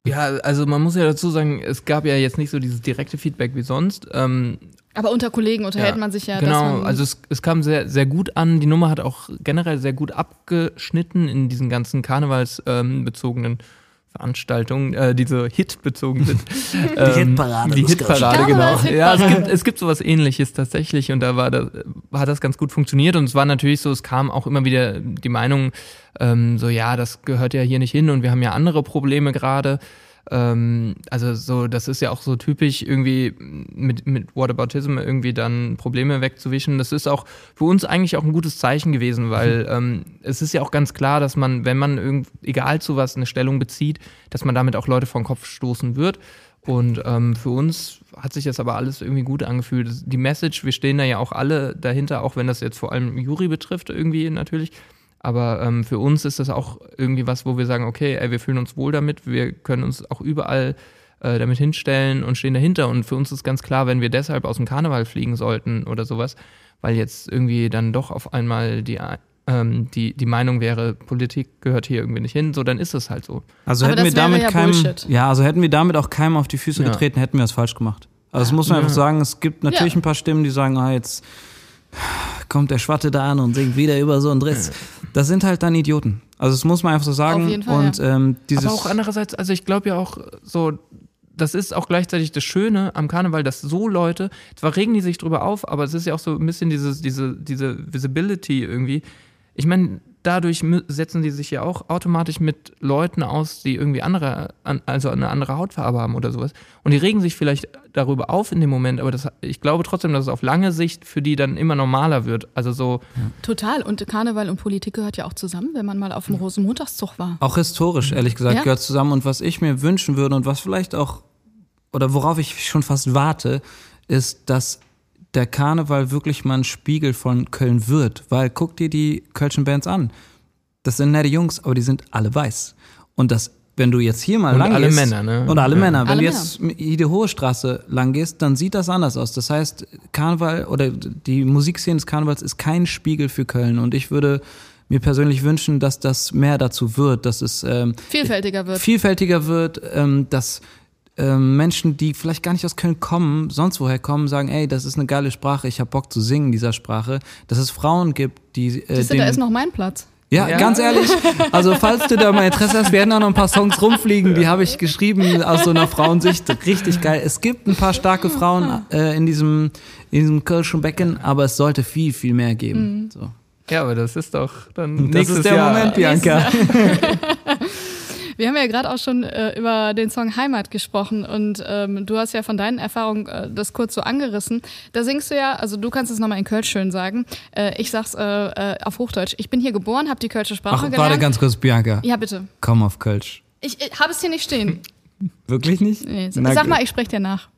Ja, also man muss ja dazu sagen, es gab ja jetzt nicht so dieses direkte Feedback wie sonst. Ähm, Aber unter Kollegen unterhält Ja, man sich ja. dass genau, man, also es, es kam sehr, sehr gut an. Die Nummer hat auch generell sehr gut abgeschnitten in diesen ganzen karnevalsbezogenen ähm, Veranstaltungen, äh, die so Hit-bezogen sind. <laughs> die Hitparade, Die Hitparade, genau. Karnevalshitparade. Ja, es gibt, es gibt sowas ähnliches tatsächlich und da war das, hat das ganz gut funktioniert und es war natürlich so, es kam auch immer wieder die Meinung, ähm, so ja, das gehört ja hier nicht hin und wir haben ja andere Probleme gerade. Ähm, also so, das ist ja auch so typisch irgendwie mit, mit Whataboutism irgendwie dann Probleme wegzuwischen. Das ist auch für uns eigentlich auch ein gutes Zeichen gewesen, weil ähm, es ist ja auch ganz klar, dass man, wenn man irgend, egal zu was eine Stellung bezieht, dass man damit auch Leute vor den Kopf stoßen wird. Und ähm, für uns hat sich das aber alles irgendwie gut angefühlt. Die Message, wir stehen da ja auch alle dahinter, auch wenn das jetzt vor allem Juri betrifft, irgendwie natürlich. Aber ähm, für uns ist das auch irgendwie was, wo wir sagen, okay, ey, wir fühlen uns wohl damit, wir können uns auch überall äh, damit hinstellen und stehen dahinter. Und für uns ist ganz klar, wenn wir deshalb aus dem Karneval fliegen sollten oder sowas, weil jetzt irgendwie dann doch auf einmal die, ähm, die, die Meinung wäre, Politik gehört hier irgendwie nicht hin, so dann ist es halt so. Also Aber hätten wir damit ja keinem, Bullshit. ja, also hätten wir damit auch keinem auf die Füße Ja. getreten, hätten wir es falsch gemacht. Also das muss man einfach sagen, es gibt natürlich Ja. ein paar Stimmen, die sagen, ah, jetzt kommt der Schwatte da an und singt wieder über so einen Driss. Das sind halt dann Idioten. Also das muss man einfach so sagen. Auf jeden Fall, und ähm, dieses Aber auch andererseits, also ich glaube ja auch so, das ist auch gleichzeitig das Schöne am Karneval, dass so Leute, zwar regen die sich drüber auf, aber es ist ja auch so ein bisschen dieses, diese, diese Visibility irgendwie. Ich meine, dadurch setzen die sich ja auch automatisch mit Leuten aus, die irgendwie andere, an- also eine andere Hautfarbe haben oder sowas. Und die regen sich vielleicht darüber auf in dem Moment, aber das, ich glaube trotzdem, dass es auf lange Sicht für die dann immer normaler wird. Also so, Total. Und Karneval und Politik gehört ja auch zusammen, wenn man mal auf dem Rosenmontagszug war. Auch historisch, ehrlich gesagt, Ja. gehört zusammen. Und was ich mir wünschen würde und was vielleicht auch, oder worauf ich schon fast warte, ist, dass der Karneval wirklich mal ein Spiegel von Köln wird. Weil guck dir die Kölschen Bands an. Das sind nette Jungs, aber die sind alle weiß. Und das, wenn du jetzt hier mal Und lang alle gehst, Männer, ne? Und alle Ja. Männer. Wenn Alle du jetzt Ide Hohe Straße lang gehst, dann sieht das anders aus. Das heißt, Karneval oder die Musikszene des Karnevals ist kein Spiegel für Köln. Und ich würde mir persönlich wünschen, dass das mehr dazu wird, dass es ähm, Vielfältiger wird. vielfältiger wird, ähm, dass ähm, Menschen, die vielleicht gar nicht aus Köln kommen, sonst woher kommen, sagen, ey, das ist eine geile Sprache, ich habe Bock zu singen in dieser Sprache, dass es Frauen gibt, die äh, Siehst du, da ist noch mein Platz. ja, Ja. ganz ehrlich. Also falls du da mal Interesse hast, werden auch noch ein paar Songs rumfliegen. Die habe ich geschrieben aus so einer Frauensicht. Richtig geil. Es gibt ein paar starke Frauen äh, in diesem in diesem Kölschen Becken, aber es sollte viel viel mehr geben. So. ja, aber das ist doch dann Das nächstes ist der Jahr. Moment, Bianca. <laughs> Wir haben ja gerade auch schon äh, über den Song Heimat gesprochen und ähm, du hast ja von deinen Erfahrungen äh, das kurz so angerissen. Da singst du ja, also du kannst es nochmal in Kölsch schön sagen. Äh, ich sag's äh, äh, auf Hochdeutsch. Ich bin hier geboren, habe die Kölsche Sprache Ach, gelernt. warte ganz kurz, Bianca. Ja, bitte. Komm auf Kölsch. Ich, ich habe es hier nicht stehen. <laughs> Wirklich nicht? Nee, sag mal, ich spreche dir nach.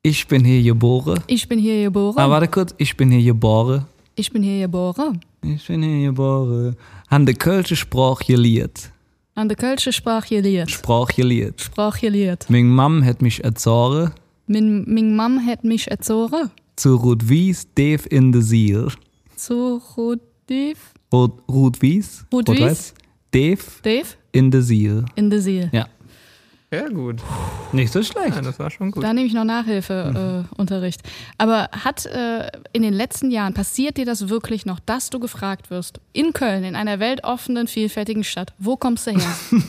Ich bin hier geboren. Ich bin hier geboren. Ah, warte kurz. Ich bin hier geboren. ich bin hier geboren. Ich bin hier geboren. Han de Kölsche Sprach geliert. An der Kölsche Sprache geliert. Sprach geliert. Sprache geliert. Min Mam hat mich erzogen. Min, min Mam hat mich erzogen. Zu Rot Wies, Dave in de Ziel. Zu Rot, Rot Wies. Rot Wies. Dave Dave in de Ziel. in der Seele. Ja. Ja, gut. Nicht so schlecht. Ja, das war schon gut. Da nehme ich noch Nachhilfeunterricht. Äh, Unterricht. Aber hat äh, in den letzten Jahren, passiert dir das wirklich noch, dass du gefragt wirst, in Köln, in einer weltoffenen, vielfältigen Stadt, wo kommst du her? <laughs>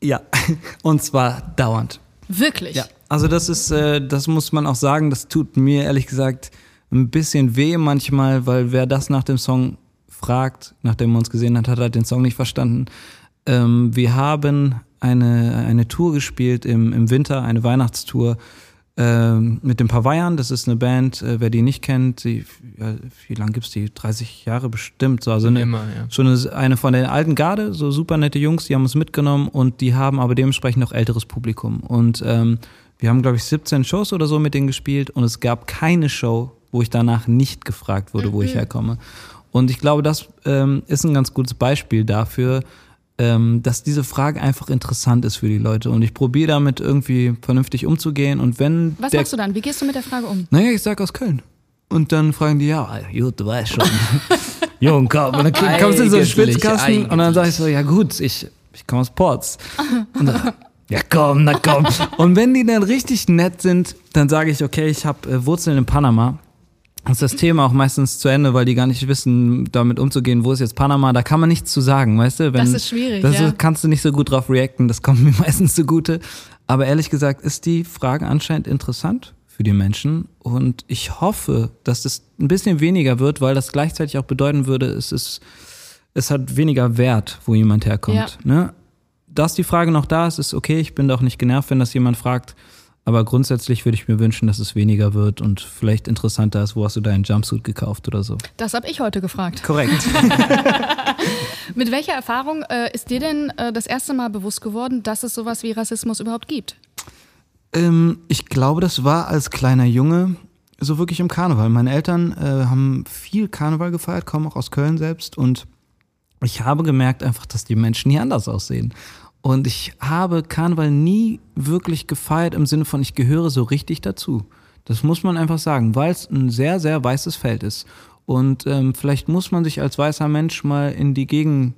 Ja. Und zwar dauernd. wirklich? Ja. Also das ist, äh, das muss man auch sagen, das tut mir ehrlich gesagt ein bisschen weh manchmal, weil wer das nach dem Song fragt, nachdem man uns gesehen hat, hat er den Song nicht verstanden. Ähm, wir haben eine, eine Tour gespielt im, im Winter, eine Weihnachtstour ähm, mit den Pavayern. Das ist eine Band, äh, wer die nicht kennt, die, ja, wie lange gibt's die? 30 Jahre bestimmt. So, also eine, Immer, ja. Schon eine, eine von den alten Garde, so super nette Jungs, die haben uns mitgenommen und die haben aber dementsprechend auch älteres Publikum. Und ähm, wir haben, glaube ich, 17 Shows oder so mit denen gespielt und es gab keine Show, wo ich danach nicht gefragt wurde, wo ich herkomme. Und ich glaube, das ähm, ist ein ganz gutes Beispiel dafür, ähm, dass diese Frage einfach interessant ist für die Leute. Und ich probiere damit irgendwie vernünftig umzugehen. Und wenn Was der machst du dann? Wie gehst du mit der Frage um? naja, ich sag aus Köln. Und dann fragen die, ja, gut, du weißt schon. <laughs> Jung, komm. Und dann kommst du in so einen Eigentlich, Schwitzkasten und dann sag ich so, ja gut, ich, ich komme aus Ports. Und dann, <laughs> ja komm, na komm. <laughs> Und wenn die dann richtig nett sind, dann sage ich, okay, ich habe äh, Wurzeln in Panama. Ist das Thema auch meistens zu Ende, weil die gar nicht wissen, damit umzugehen, wo ist jetzt Panama. Da kann man nichts zu sagen, weißt du? Wenn, Das ist schwierig, Das ja. kannst du nicht so gut drauf reacten, das kommt <laughs> mir meistens zugute. Aber ehrlich gesagt ist die Frage anscheinend interessant für die Menschen und ich hoffe, dass das ein bisschen weniger wird, weil das gleichzeitig auch bedeuten würde, es ist, es hat weniger Wert, wo jemand herkommt. Ja. Ne? dass die Frage noch da ist, ist okay. Ich bin doch nicht genervt, wenn das jemand fragt. Aber grundsätzlich würde ich mir wünschen, dass es weniger wird und vielleicht interessanter ist, wo hast du deinen Jumpsuit gekauft oder so. Das habe ich heute gefragt. Korrekt. <laughs> Mit welcher Erfahrung äh, ist dir denn äh, das erste Mal bewusst geworden, dass es sowas wie Rassismus überhaupt gibt? ähm, ich glaube, das war als kleiner Junge so wirklich im Karneval. Meine Eltern äh, haben viel Karneval gefeiert, kommen auch aus Köln selbst und ich habe gemerkt einfach, dass die Menschen hier anders aussehen. Und ich habe Karneval nie wirklich gefeiert im Sinne von, ich gehöre so richtig dazu. Das muss man einfach sagen, weil es ein sehr, sehr weißes Feld ist. Und ähm, vielleicht muss man sich als weißer Mensch mal in die Gegen,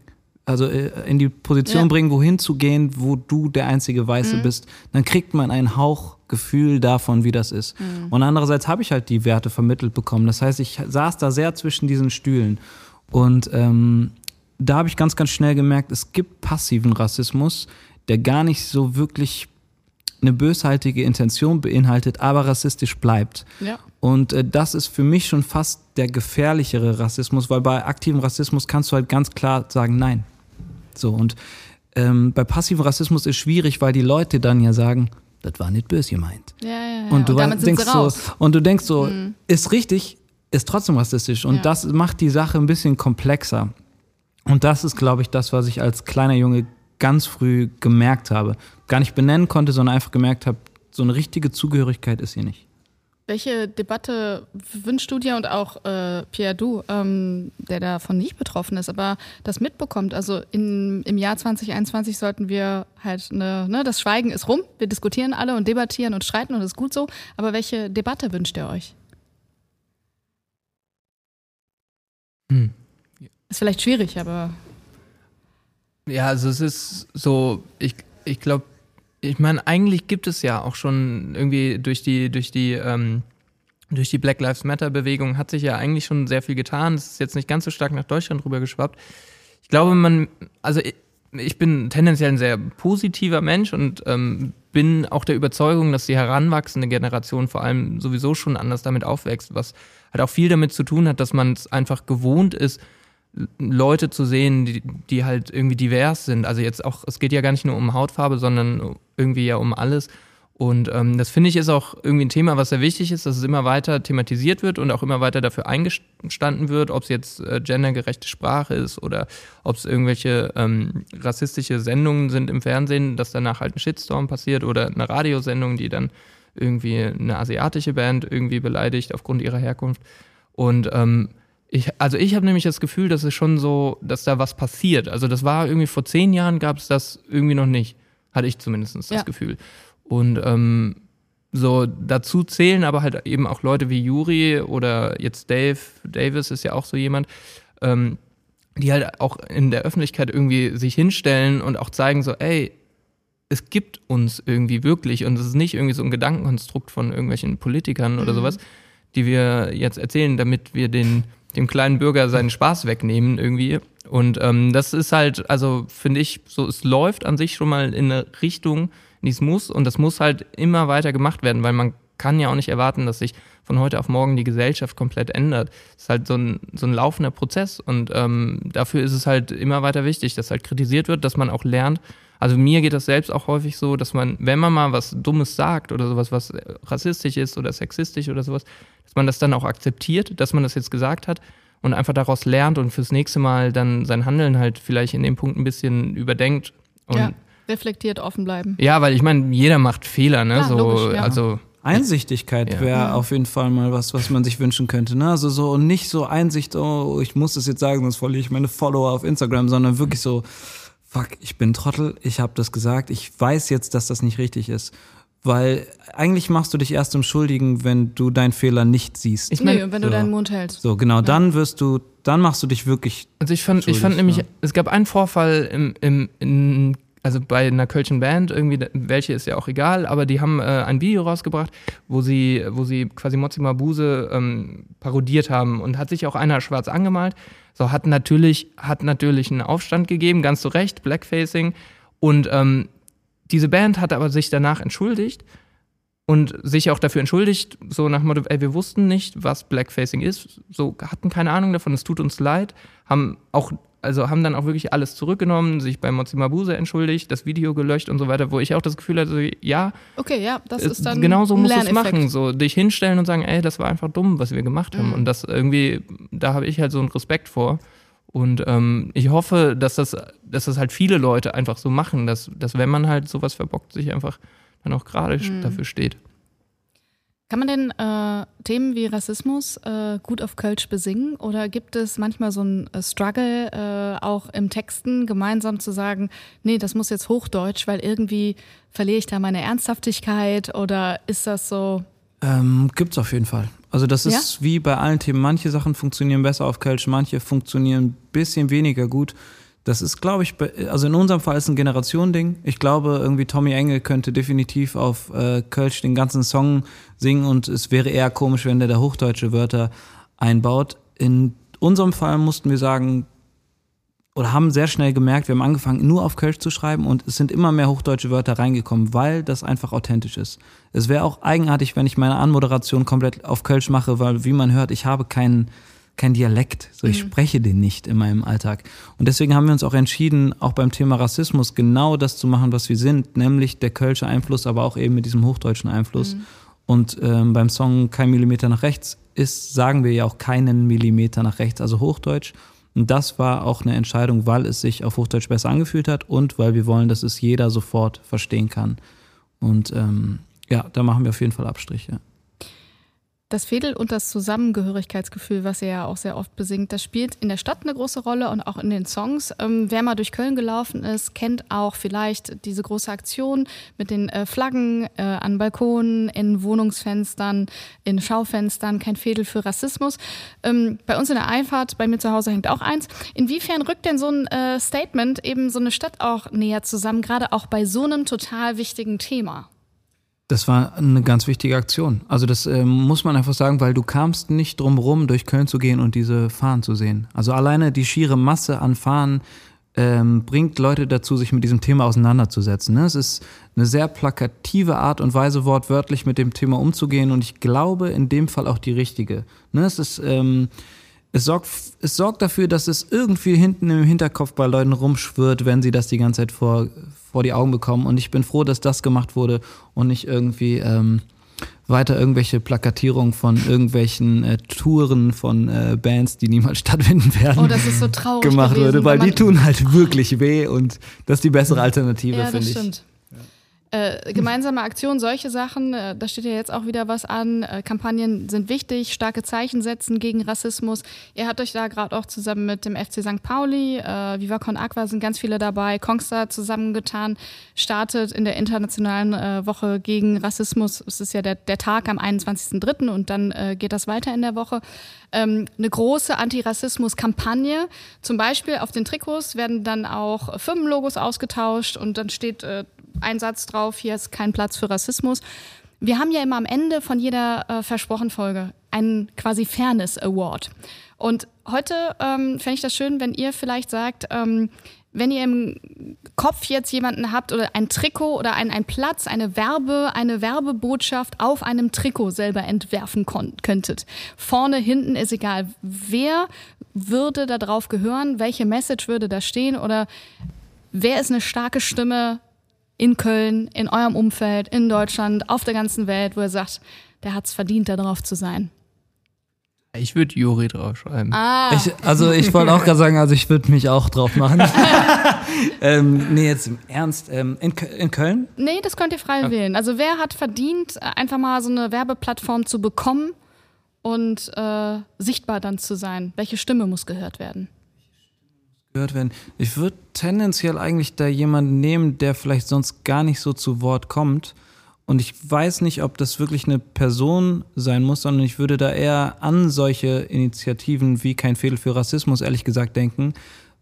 also äh, in die Position Ja. bringen, wohin zu gehen, wo du der einzige Weiße bist. Dann kriegt man ein Hauchgefühl davon, wie das ist. Und andererseits habe ich halt die Werte vermittelt bekommen. Das heißt, ich saß da sehr zwischen diesen Stühlen. Und ähm, da habe ich ganz, ganz schnell gemerkt, es gibt passiven Rassismus, der gar nicht so wirklich eine böshaltige Intention beinhaltet, aber rassistisch bleibt. Ja. Und äh, das ist für mich schon fast der gefährlichere Rassismus, weil bei aktivem Rassismus kannst du halt ganz klar sagen, nein. So, und ähm, bei passivem Rassismus ist schwierig, weil die Leute dann ja sagen, das war nicht böse gemeint. Ja, ja, ja. Und du sind denkst. Mhm. so, und du denkst so, ist richtig, ist trotzdem rassistisch. Und Ja. das macht die Sache ein bisschen komplexer. Und das ist, glaube ich, das, was ich als kleiner Junge ganz früh gemerkt habe. Gar nicht benennen konnte, sondern einfach gemerkt habe, so eine richtige Zugehörigkeit ist hier nicht. Welche Debatte wünschst du dir und auch äh, Pierre, du, ähm, der davon nicht betroffen ist, aber das mitbekommt? Also in, im Jahr 2021 sollten wir halt, eine, ne, das Schweigen ist rum, wir diskutieren alle und debattieren und streiten und das ist gut so, aber welche Debatte wünscht ihr euch? Hm. Ist vielleicht schwierig, aber Ja, also es ist so, ich, ich glaube, ich meine, eigentlich gibt es ja auch schon irgendwie durch die, durch die, ähm, durch die Black Lives Matter Bewegung hat sich ja eigentlich schon sehr viel getan. Es ist jetzt nicht ganz so stark nach Deutschland rübergeschwappt. Ich glaube, man, also ich, ich bin tendenziell ein sehr positiver Mensch und ähm, bin auch der Überzeugung, dass die heranwachsende Generation vor allem sowieso schon anders damit aufwächst, was halt auch viel damit zu tun hat, dass man es einfach gewohnt ist, Leute zu sehen, die, die halt irgendwie divers sind. Also jetzt auch, es geht ja gar nicht nur um Hautfarbe, sondern irgendwie ja um alles. Und ähm, das finde ich ist auch irgendwie ein Thema, was sehr wichtig ist, dass es immer weiter thematisiert wird und auch immer weiter dafür eingestanden wird, ob es jetzt äh, gendergerechte Sprache ist oder ob es irgendwelche ähm, rassistische Sendungen sind im Fernsehen, dass danach halt ein Shitstorm passiert oder eine Radiosendung, die dann irgendwie eine asiatische Band irgendwie beleidigt aufgrund ihrer Herkunft. Und ähm, ich, also ich habe nämlich das Gefühl, dass es schon so, dass da was passiert. Also das war irgendwie vor zehn Jahren gab es das irgendwie noch nicht. Hatte ich zumindest das Ja. Gefühl. Und ähm, so dazu zählen aber halt eben auch Leute wie Yuri oder jetzt Dave, Davis ist ja auch so jemand, ähm, die halt auch in der Öffentlichkeit irgendwie sich hinstellen und auch zeigen so, ey, es gibt uns irgendwie wirklich und es ist nicht irgendwie so ein Gedankenkonstrukt von irgendwelchen Politikern oder sowas, die wir jetzt erzählen, damit wir den dem kleinen Bürger seinen Spaß wegnehmen irgendwie. Und ähm, das ist halt, also finde ich, so es läuft an sich schon mal in eine Richtung, in die es muss und das muss halt immer weiter gemacht werden, weil man kann ja auch nicht erwarten, dass sich von heute auf morgen die Gesellschaft komplett ändert. Es ist halt so ein, so ein laufender Prozess und ähm, dafür ist es halt immer weiter wichtig, dass halt kritisiert wird, dass man auch lernt. Also mir geht das selbst auch häufig so, dass man, wenn man mal was Dummes sagt oder sowas, was rassistisch ist oder sexistisch oder sowas, dass man das dann auch akzeptiert, dass man das jetzt gesagt hat und einfach daraus lernt und fürs nächste Mal dann sein Handeln halt vielleicht in dem Punkt ein bisschen überdenkt. Und ja, ja, reflektiert offen bleiben. weil ich meine, jeder macht Fehler, ne? Klar, so, logisch, ja. also Einsichtigkeit Ja. wäre auf jeden Fall mal was, was man sich wünschen könnte. Ne? Also so und nicht so Einsicht, oh, ich muss das jetzt sagen, sonst verliere ich meine Follower auf Instagram, sondern wirklich so, fuck, ich bin Trottel, ich habe das gesagt, ich weiß jetzt, dass das nicht richtig ist. Weil eigentlich machst du dich erst im Schuldigen, wenn du deinen Fehler nicht siehst. Ich mein, Nö, wenn du so. deinen Mund hältst. so, genau, dann wirst du, dann machst du dich wirklich Also ich fand, ich fand nämlich, ja. es gab einen Vorfall im, im, in, also bei einer Kölschen Band, irgendwie, welche ist ja auch egal, aber die haben äh, ein Video rausgebracht, wo sie, wo sie quasi Mozzi Mabuse ähm, parodiert haben und hat sich auch einer schwarz angemalt. So, hat natürlich, hat natürlich einen Aufstand gegeben, ganz zu Recht, Blackfacing. Und ähm, diese Band hat aber sich danach entschuldigt und sich auch dafür entschuldigt, so nach dem Motto, ey, wir wussten nicht, was Blackfacing ist, so hatten keine Ahnung davon, es tut uns leid, haben auch also haben dann auch wirklich alles zurückgenommen, sich bei Mozzi Mabuse entschuldigt, das Video gelöscht und so weiter, wo ich auch das Gefühl hatte, ja, Okay, ja, das ist dann genau so musst du es machen, so dich hinstellen und sagen, ey, das war einfach dumm, was wir gemacht haben. Mhm. und das irgendwie, da habe ich halt so einen Respekt vor und ähm, ich hoffe, dass das, dass das halt viele Leute einfach so machen, dass, dass wenn man halt sowas verbockt, sich einfach dann auch gerade Mhm. dafür steht. Kann man denn äh, Themen wie Rassismus äh, gut auf Kölsch besingen oder gibt es manchmal so ein äh, Struggle äh, auch im Texten gemeinsam zu sagen, nee, das muss jetzt Hochdeutsch, weil irgendwie verliere ich da meine Ernsthaftigkeit oder ist das so? Ähm, gibt's auf jeden Fall. Also das Ja? ist wie bei allen Themen. Manche Sachen funktionieren besser auf Kölsch, manche funktionieren ein bisschen weniger gut. Das ist, glaube ich, also in unserem Fall ist ein Generationending. Ich glaube, irgendwie Tommy Engel könnte definitiv auf äh, Kölsch den ganzen Song singen und es wäre eher komisch, wenn der da hochdeutsche Wörter einbaut. In unserem Fall mussten wir sagen, oder haben sehr schnell gemerkt, wir haben angefangen, nur auf Kölsch zu schreiben und es sind immer mehr hochdeutsche Wörter reingekommen, weil das einfach authentisch ist. Es wäre auch eigenartig, wenn ich meine Anmoderation komplett auf Kölsch mache, weil, wie man hört, ich habe keinen kein Dialekt. So, ich spreche den nicht in meinem Alltag. Und deswegen haben wir uns auch entschieden, auch beim Thema Rassismus genau das zu machen, was wir sind, nämlich der kölsche Einfluss, aber auch eben mit diesem hochdeutschen Einfluss. Und ähm, beim Song Kein Millimeter nach rechts ist, sagen wir ja auch keinen Millimeter nach rechts, also Hochdeutsch. Und das war auch eine Entscheidung, weil es sich auf Hochdeutsch besser angefühlt hat und weil wir wollen, dass es jeder sofort verstehen kann. Und ähm, ja, da machen wir auf jeden Fall Abstriche. Das Fädel und das Zusammengehörigkeitsgefühl, was ihr ja auch sehr oft besingt, das spielt in der Stadt eine große Rolle und auch in den Songs. Ähm, wer mal durch Köln gelaufen ist, kennt auch vielleicht diese große Aktion mit den äh, Flaggen äh, an Balkonen, in Wohnungsfenstern, in Schaufenstern, kein Fädel für Rassismus. Ähm, bei uns in der Einfahrt, bei mir zu Hause hängt auch eins. Inwiefern rückt denn so ein äh, Statement eben so eine Stadt auch näher zusammen, gerade auch bei so einem total wichtigen Thema? Das war eine ganz wichtige Aktion. Also das ähm, muss man einfach sagen, weil du kamst nicht drum rum, durch Köln zu gehen und diese Fahnen zu sehen. Also alleine die schiere Masse an Fahnen ähm, bringt Leute dazu, sich mit diesem Thema auseinanderzusetzen. Ne? Es ist eine sehr plakative Art und Weise, wortwörtlich mit dem Thema umzugehen und ich glaube in dem Fall auch die richtige. Ne? Es ist ähm, es sorgt, es sorgt dafür, dass es irgendwie hinten im Hinterkopf bei Leuten rumschwirrt, wenn sie das die ganze Zeit vor, vor die Augen bekommen. Und ich bin froh, dass das gemacht wurde und nicht irgendwie ähm, weiter irgendwelche Plakatierungen von irgendwelchen äh, Touren von äh, Bands, die niemals <laughs> stattfinden werden, Oh, das ist so traurig gemacht gewesen, wurde, weil die tun halt wirklich weh und das ist die bessere Alternative, Ja, finde ich. stimmt. Äh, gemeinsame Aktion, solche Sachen, äh, da steht ja jetzt auch wieder was an. Äh, Kampagnen sind wichtig, starke Zeichen setzen gegen Rassismus. Ihr habt euch da gerade auch zusammen mit dem FC St. Pauli, äh, Viva Con Aqua sind ganz viele dabei, Kongstar zusammengetan, startet in der internationalen äh, Woche gegen Rassismus. Es ist ja der, der Tag am 21.03. und dann äh, geht das weiter in der Woche. Ähm, eine große Antirassismus-Kampagne. Zum Beispiel auf den Trikots werden dann auch Firmenlogos ausgetauscht und dann steht ein Satz drauf, hier ist kein Platz für Rassismus. Wir haben ja immer am Ende von jeder äh, Versprochen-Folge einen quasi Fairness Award. Und heute ähm, fände ich das schön, wenn ihr vielleicht sagt, ähm, wenn ihr im Kopf jetzt jemanden habt oder ein Trikot oder ein, ein Platz, eine Werbe, eine Werbebotschaft auf einem Trikot selber entwerfen könntet. Vorne, hinten ist egal. Wer würde da drauf gehören? Welche Message würde da stehen? Oder wer ist eine starke Stimme in Köln, in eurem Umfeld, in Deutschland, auf der ganzen Welt, wo ihr sagt, der hat es verdient, da drauf zu sein? Ich würde Juri draufschreiben. Ah, Ich, also ich wollte auch gerade sagen, also ich würde mich auch drauf machen. <laughs> ähm, nee, jetzt im Ernst. Ähm, in, in Köln? nee, das könnt ihr frei wählen. Also wer hat verdient, einfach mal so eine Werbeplattform zu bekommen und äh, sichtbar dann zu sein? Welche Stimme muss gehört werden? Gehört werden. Ich würde tendenziell eigentlich da jemanden nehmen, der vielleicht sonst gar nicht so zu Wort kommt. Und ich weiß nicht, ob das wirklich eine Person sein muss, sondern ich würde da eher an solche Initiativen wie kein Fehler für Rassismus ehrlich gesagt denken,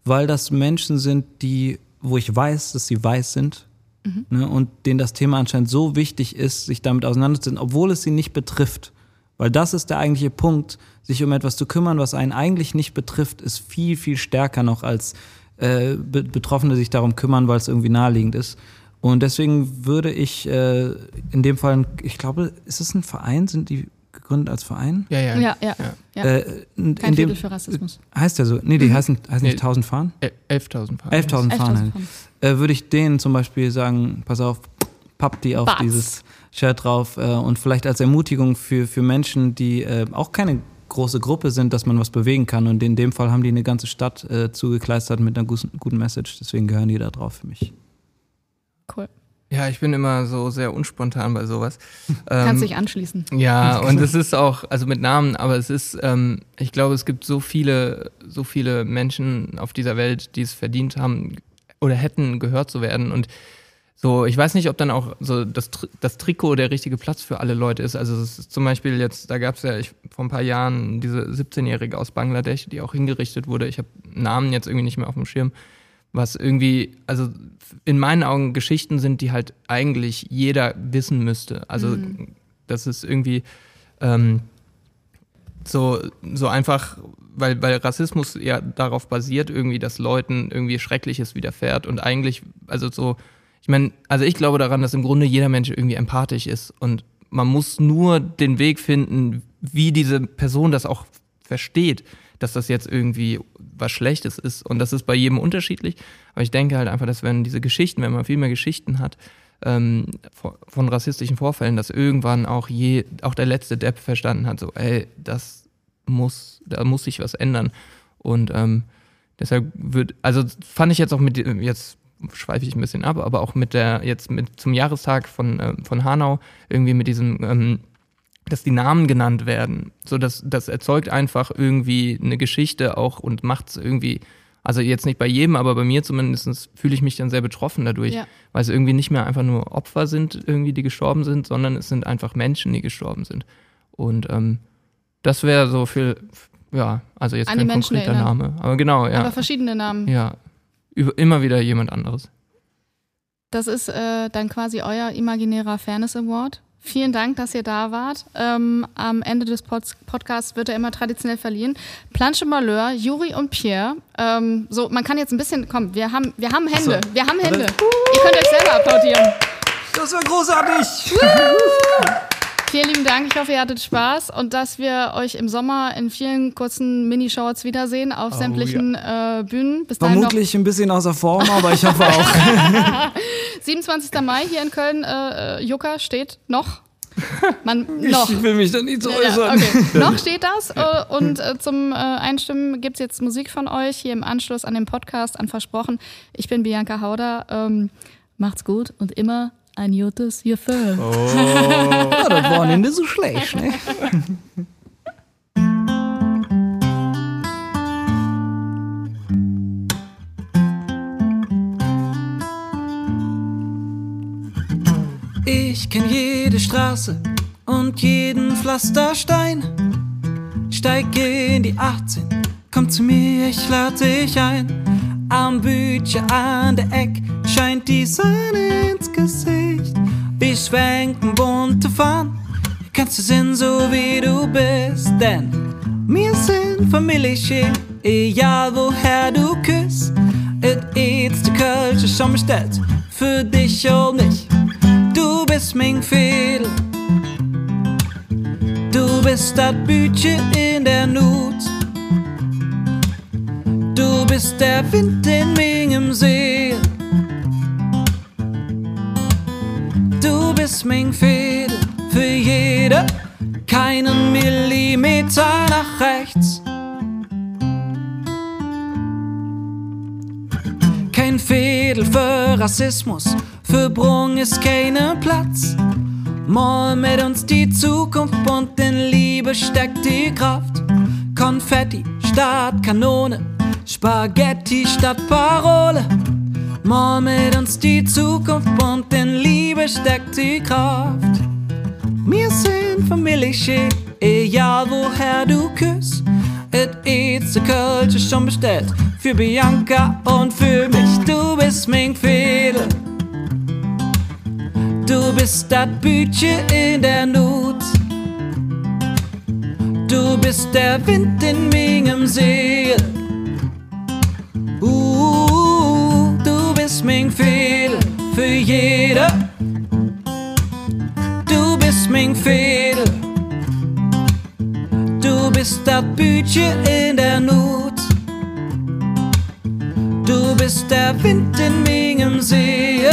weil das Menschen sind, die, wo ich weiß, dass sie weiß sind. Ne, und denen das Thema anscheinend so wichtig ist, sich damit auseinanderzusetzen, obwohl es sie nicht betrifft. Weil das ist der eigentliche Punkt, sich um etwas zu kümmern, was einen eigentlich nicht betrifft, ist viel, viel stärker noch als äh, Be Betroffene sich darum kümmern, weil es irgendwie naheliegend ist. Und deswegen würde ich äh, in dem Fall, ich glaube, ist es ein Verein? Sind die gegründet als Verein. Ja, ja. Ja, ja. ja. Äh, in, Kein in dem, für Rassismus. heißt der so? Nee, die heißen, heißen Nee. nicht 1000 Fahnen? El- 11.000 Fahnen. 11.000 Fahnen. 11.000 Äh, Würde ich denen zum Beispiel sagen, pass auf, papp die auf Batz. dieses Shirt drauf äh, und vielleicht als Ermutigung für, für Menschen, die äh, auch keine große Gruppe sind, dass man was bewegen kann. Und in dem Fall haben die eine ganze Stadt äh, zugekleistert mit einer guten, guten Message. Deswegen gehören die da drauf für mich. Cool. Ja, ich bin immer so sehr unspontan bei sowas. <laughs> Kannst Ähm, dich anschließen. Ja, und es ist auch, also mit Namen, aber es ist, ähm, ich glaube, es gibt so viele, so viele Menschen auf dieser Welt, die es verdient haben oder hätten gehört zu werden. Und so, ich weiß nicht, ob dann auch so das, das Trikot der richtige Platz für alle Leute ist. Also es ist zum Beispiel jetzt, da gab es ja ich, vor ein paar Jahren diese 17-Jährige aus Bangladesch, die auch hingerichtet wurde. Ich habe Namen jetzt irgendwie nicht mehr auf dem Schirm. Was irgendwie, also in meinen Augen Geschichten sind, die halt eigentlich jeder wissen müsste. Also das ist irgendwie ähm, so, so einfach, weil, weil Rassismus ja darauf basiert, irgendwie, dass Leuten irgendwie Schreckliches widerfährt und eigentlich, also so, ich meine, also ich glaube daran, dass im Grunde jeder Mensch irgendwie empathisch ist und man muss nur den Weg finden, wie diese Person das auch versteht, dass das jetzt irgendwie was Schlechtes ist und das ist bei jedem unterschiedlich, aber ich denke halt einfach, dass wenn diese Geschichten, wenn man viel mehr Geschichten hat, ähm, von, rassistischen Vorfällen, dass irgendwann auch je, auch der letzte Depp verstanden hat, so, ey, das muss, da muss sich was ändern. Und ähm, deshalb wird, also fand ich jetzt auch mit, jetzt schweife ich ein bisschen ab, aber auch mit der, jetzt mit zum Jahrestag von, ähm, von Hanau, irgendwie mit diesem, ähm, dass die Namen genannt werden. So, das, das erzeugt einfach irgendwie eine Geschichte auch und macht es irgendwie, also jetzt nicht bei jedem, aber bei mir zumindest fühle ich mich dann sehr betroffen dadurch, Ja. weil es irgendwie nicht mehr einfach nur Opfer sind, irgendwie, die gestorben sind, sondern es sind einfach Menschen, die gestorben sind. Und ähm, das wäre so viel, ja, also jetzt An kein konkreter erinnern. Name, aber genau, ja. Aber verschiedene Namen. ja, über, immer wieder jemand anderes. Das ist äh, dann quasi euer imaginärer Fairness Award. Vielen Dank, dass ihr da wart. Ähm, am Ende des Pod Podcasts wird er immer traditionell verliehen. Planche Malheur, Juri und Pierre. Ähm, so, man kann jetzt ein bisschen, komm, wir haben, wir haben Hände. Wir haben Hände. Ihr könnt euch selber applaudieren. Das war großartig! <laughs> Vielen lieben Dank. Ich hoffe, ihr hattet Spaß und dass wir euch im Sommer in vielen kurzen Mini-Shorts wiedersehen auf sämtlichen äh, Bühnen. Bis dahin noch Vermutlich ein bisschen außer Form, aber ich hoffe auch. <laughs> 27. Mai hier in Köln. Äh, äh, Jucker steht noch. Man, <laughs> noch. Ich will mich da nicht so Ja, äußern. okay. <laughs> Noch steht das. Äh, und äh, zum äh, Einstimmen gibt es jetzt Musik von euch hier im Anschluss an den Podcast, an Versprochen. Ich bin Bianca Hauder. Ähm, macht's gut und immer ein gutes Gefühl. <laughs> Ja, das war nicht so schlecht, ne? Ich kenn jede Straße und jeden Pflasterstein. Steig in die 18, komm zu mir, ich lade dich ein. Am Bütchen an der Eck scheint die Sonne ins Gesicht. Wir schwenken bunte Fahnen, kannst du sehen, so wie du bist. Denn wir sind Familie, egal woher du küsst. Et ist die Kölsche schon bestellt, für dich und mich. Du bist mein Fedel, du bist das Bütchen in der Not. Du bist der Wind in meinem See. Du bist mein Fedel für jede, keinen Millimeter nach rechts. Kein Fedel für Rassismus, für Brung ist keinen Platz. Mal mit uns die Zukunft und in Liebe steckt die Kraft. Konfetti statt Kanone, Spaghetti statt Parole. Mal mit uns die Zukunft und in Liebe steckt die Kraft. Wir sind Familie, egal woher du küsst. Et ist die Culture schon bestellt für Bianca und für mich. Du bist mein Fedel. Du bist das Bütchen in der Not. Du bist der Wind in meinem Segel. Mein für jede. Du bist mein Fedel. bist das Bütchen in der Not. Du bist der Wind in meinem See.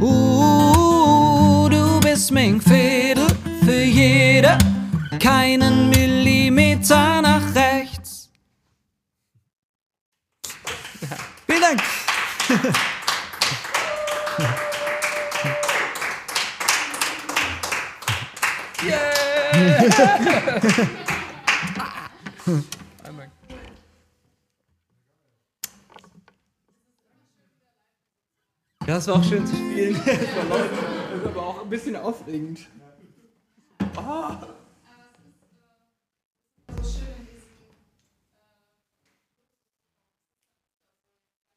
Uh, du bist mein Fädel für jeder, keinen Millimeter nach rechts. Vielen Dank. Ja, es war auch schön zu spielen. Das ist aber auch ein bisschen aufregend. Ah.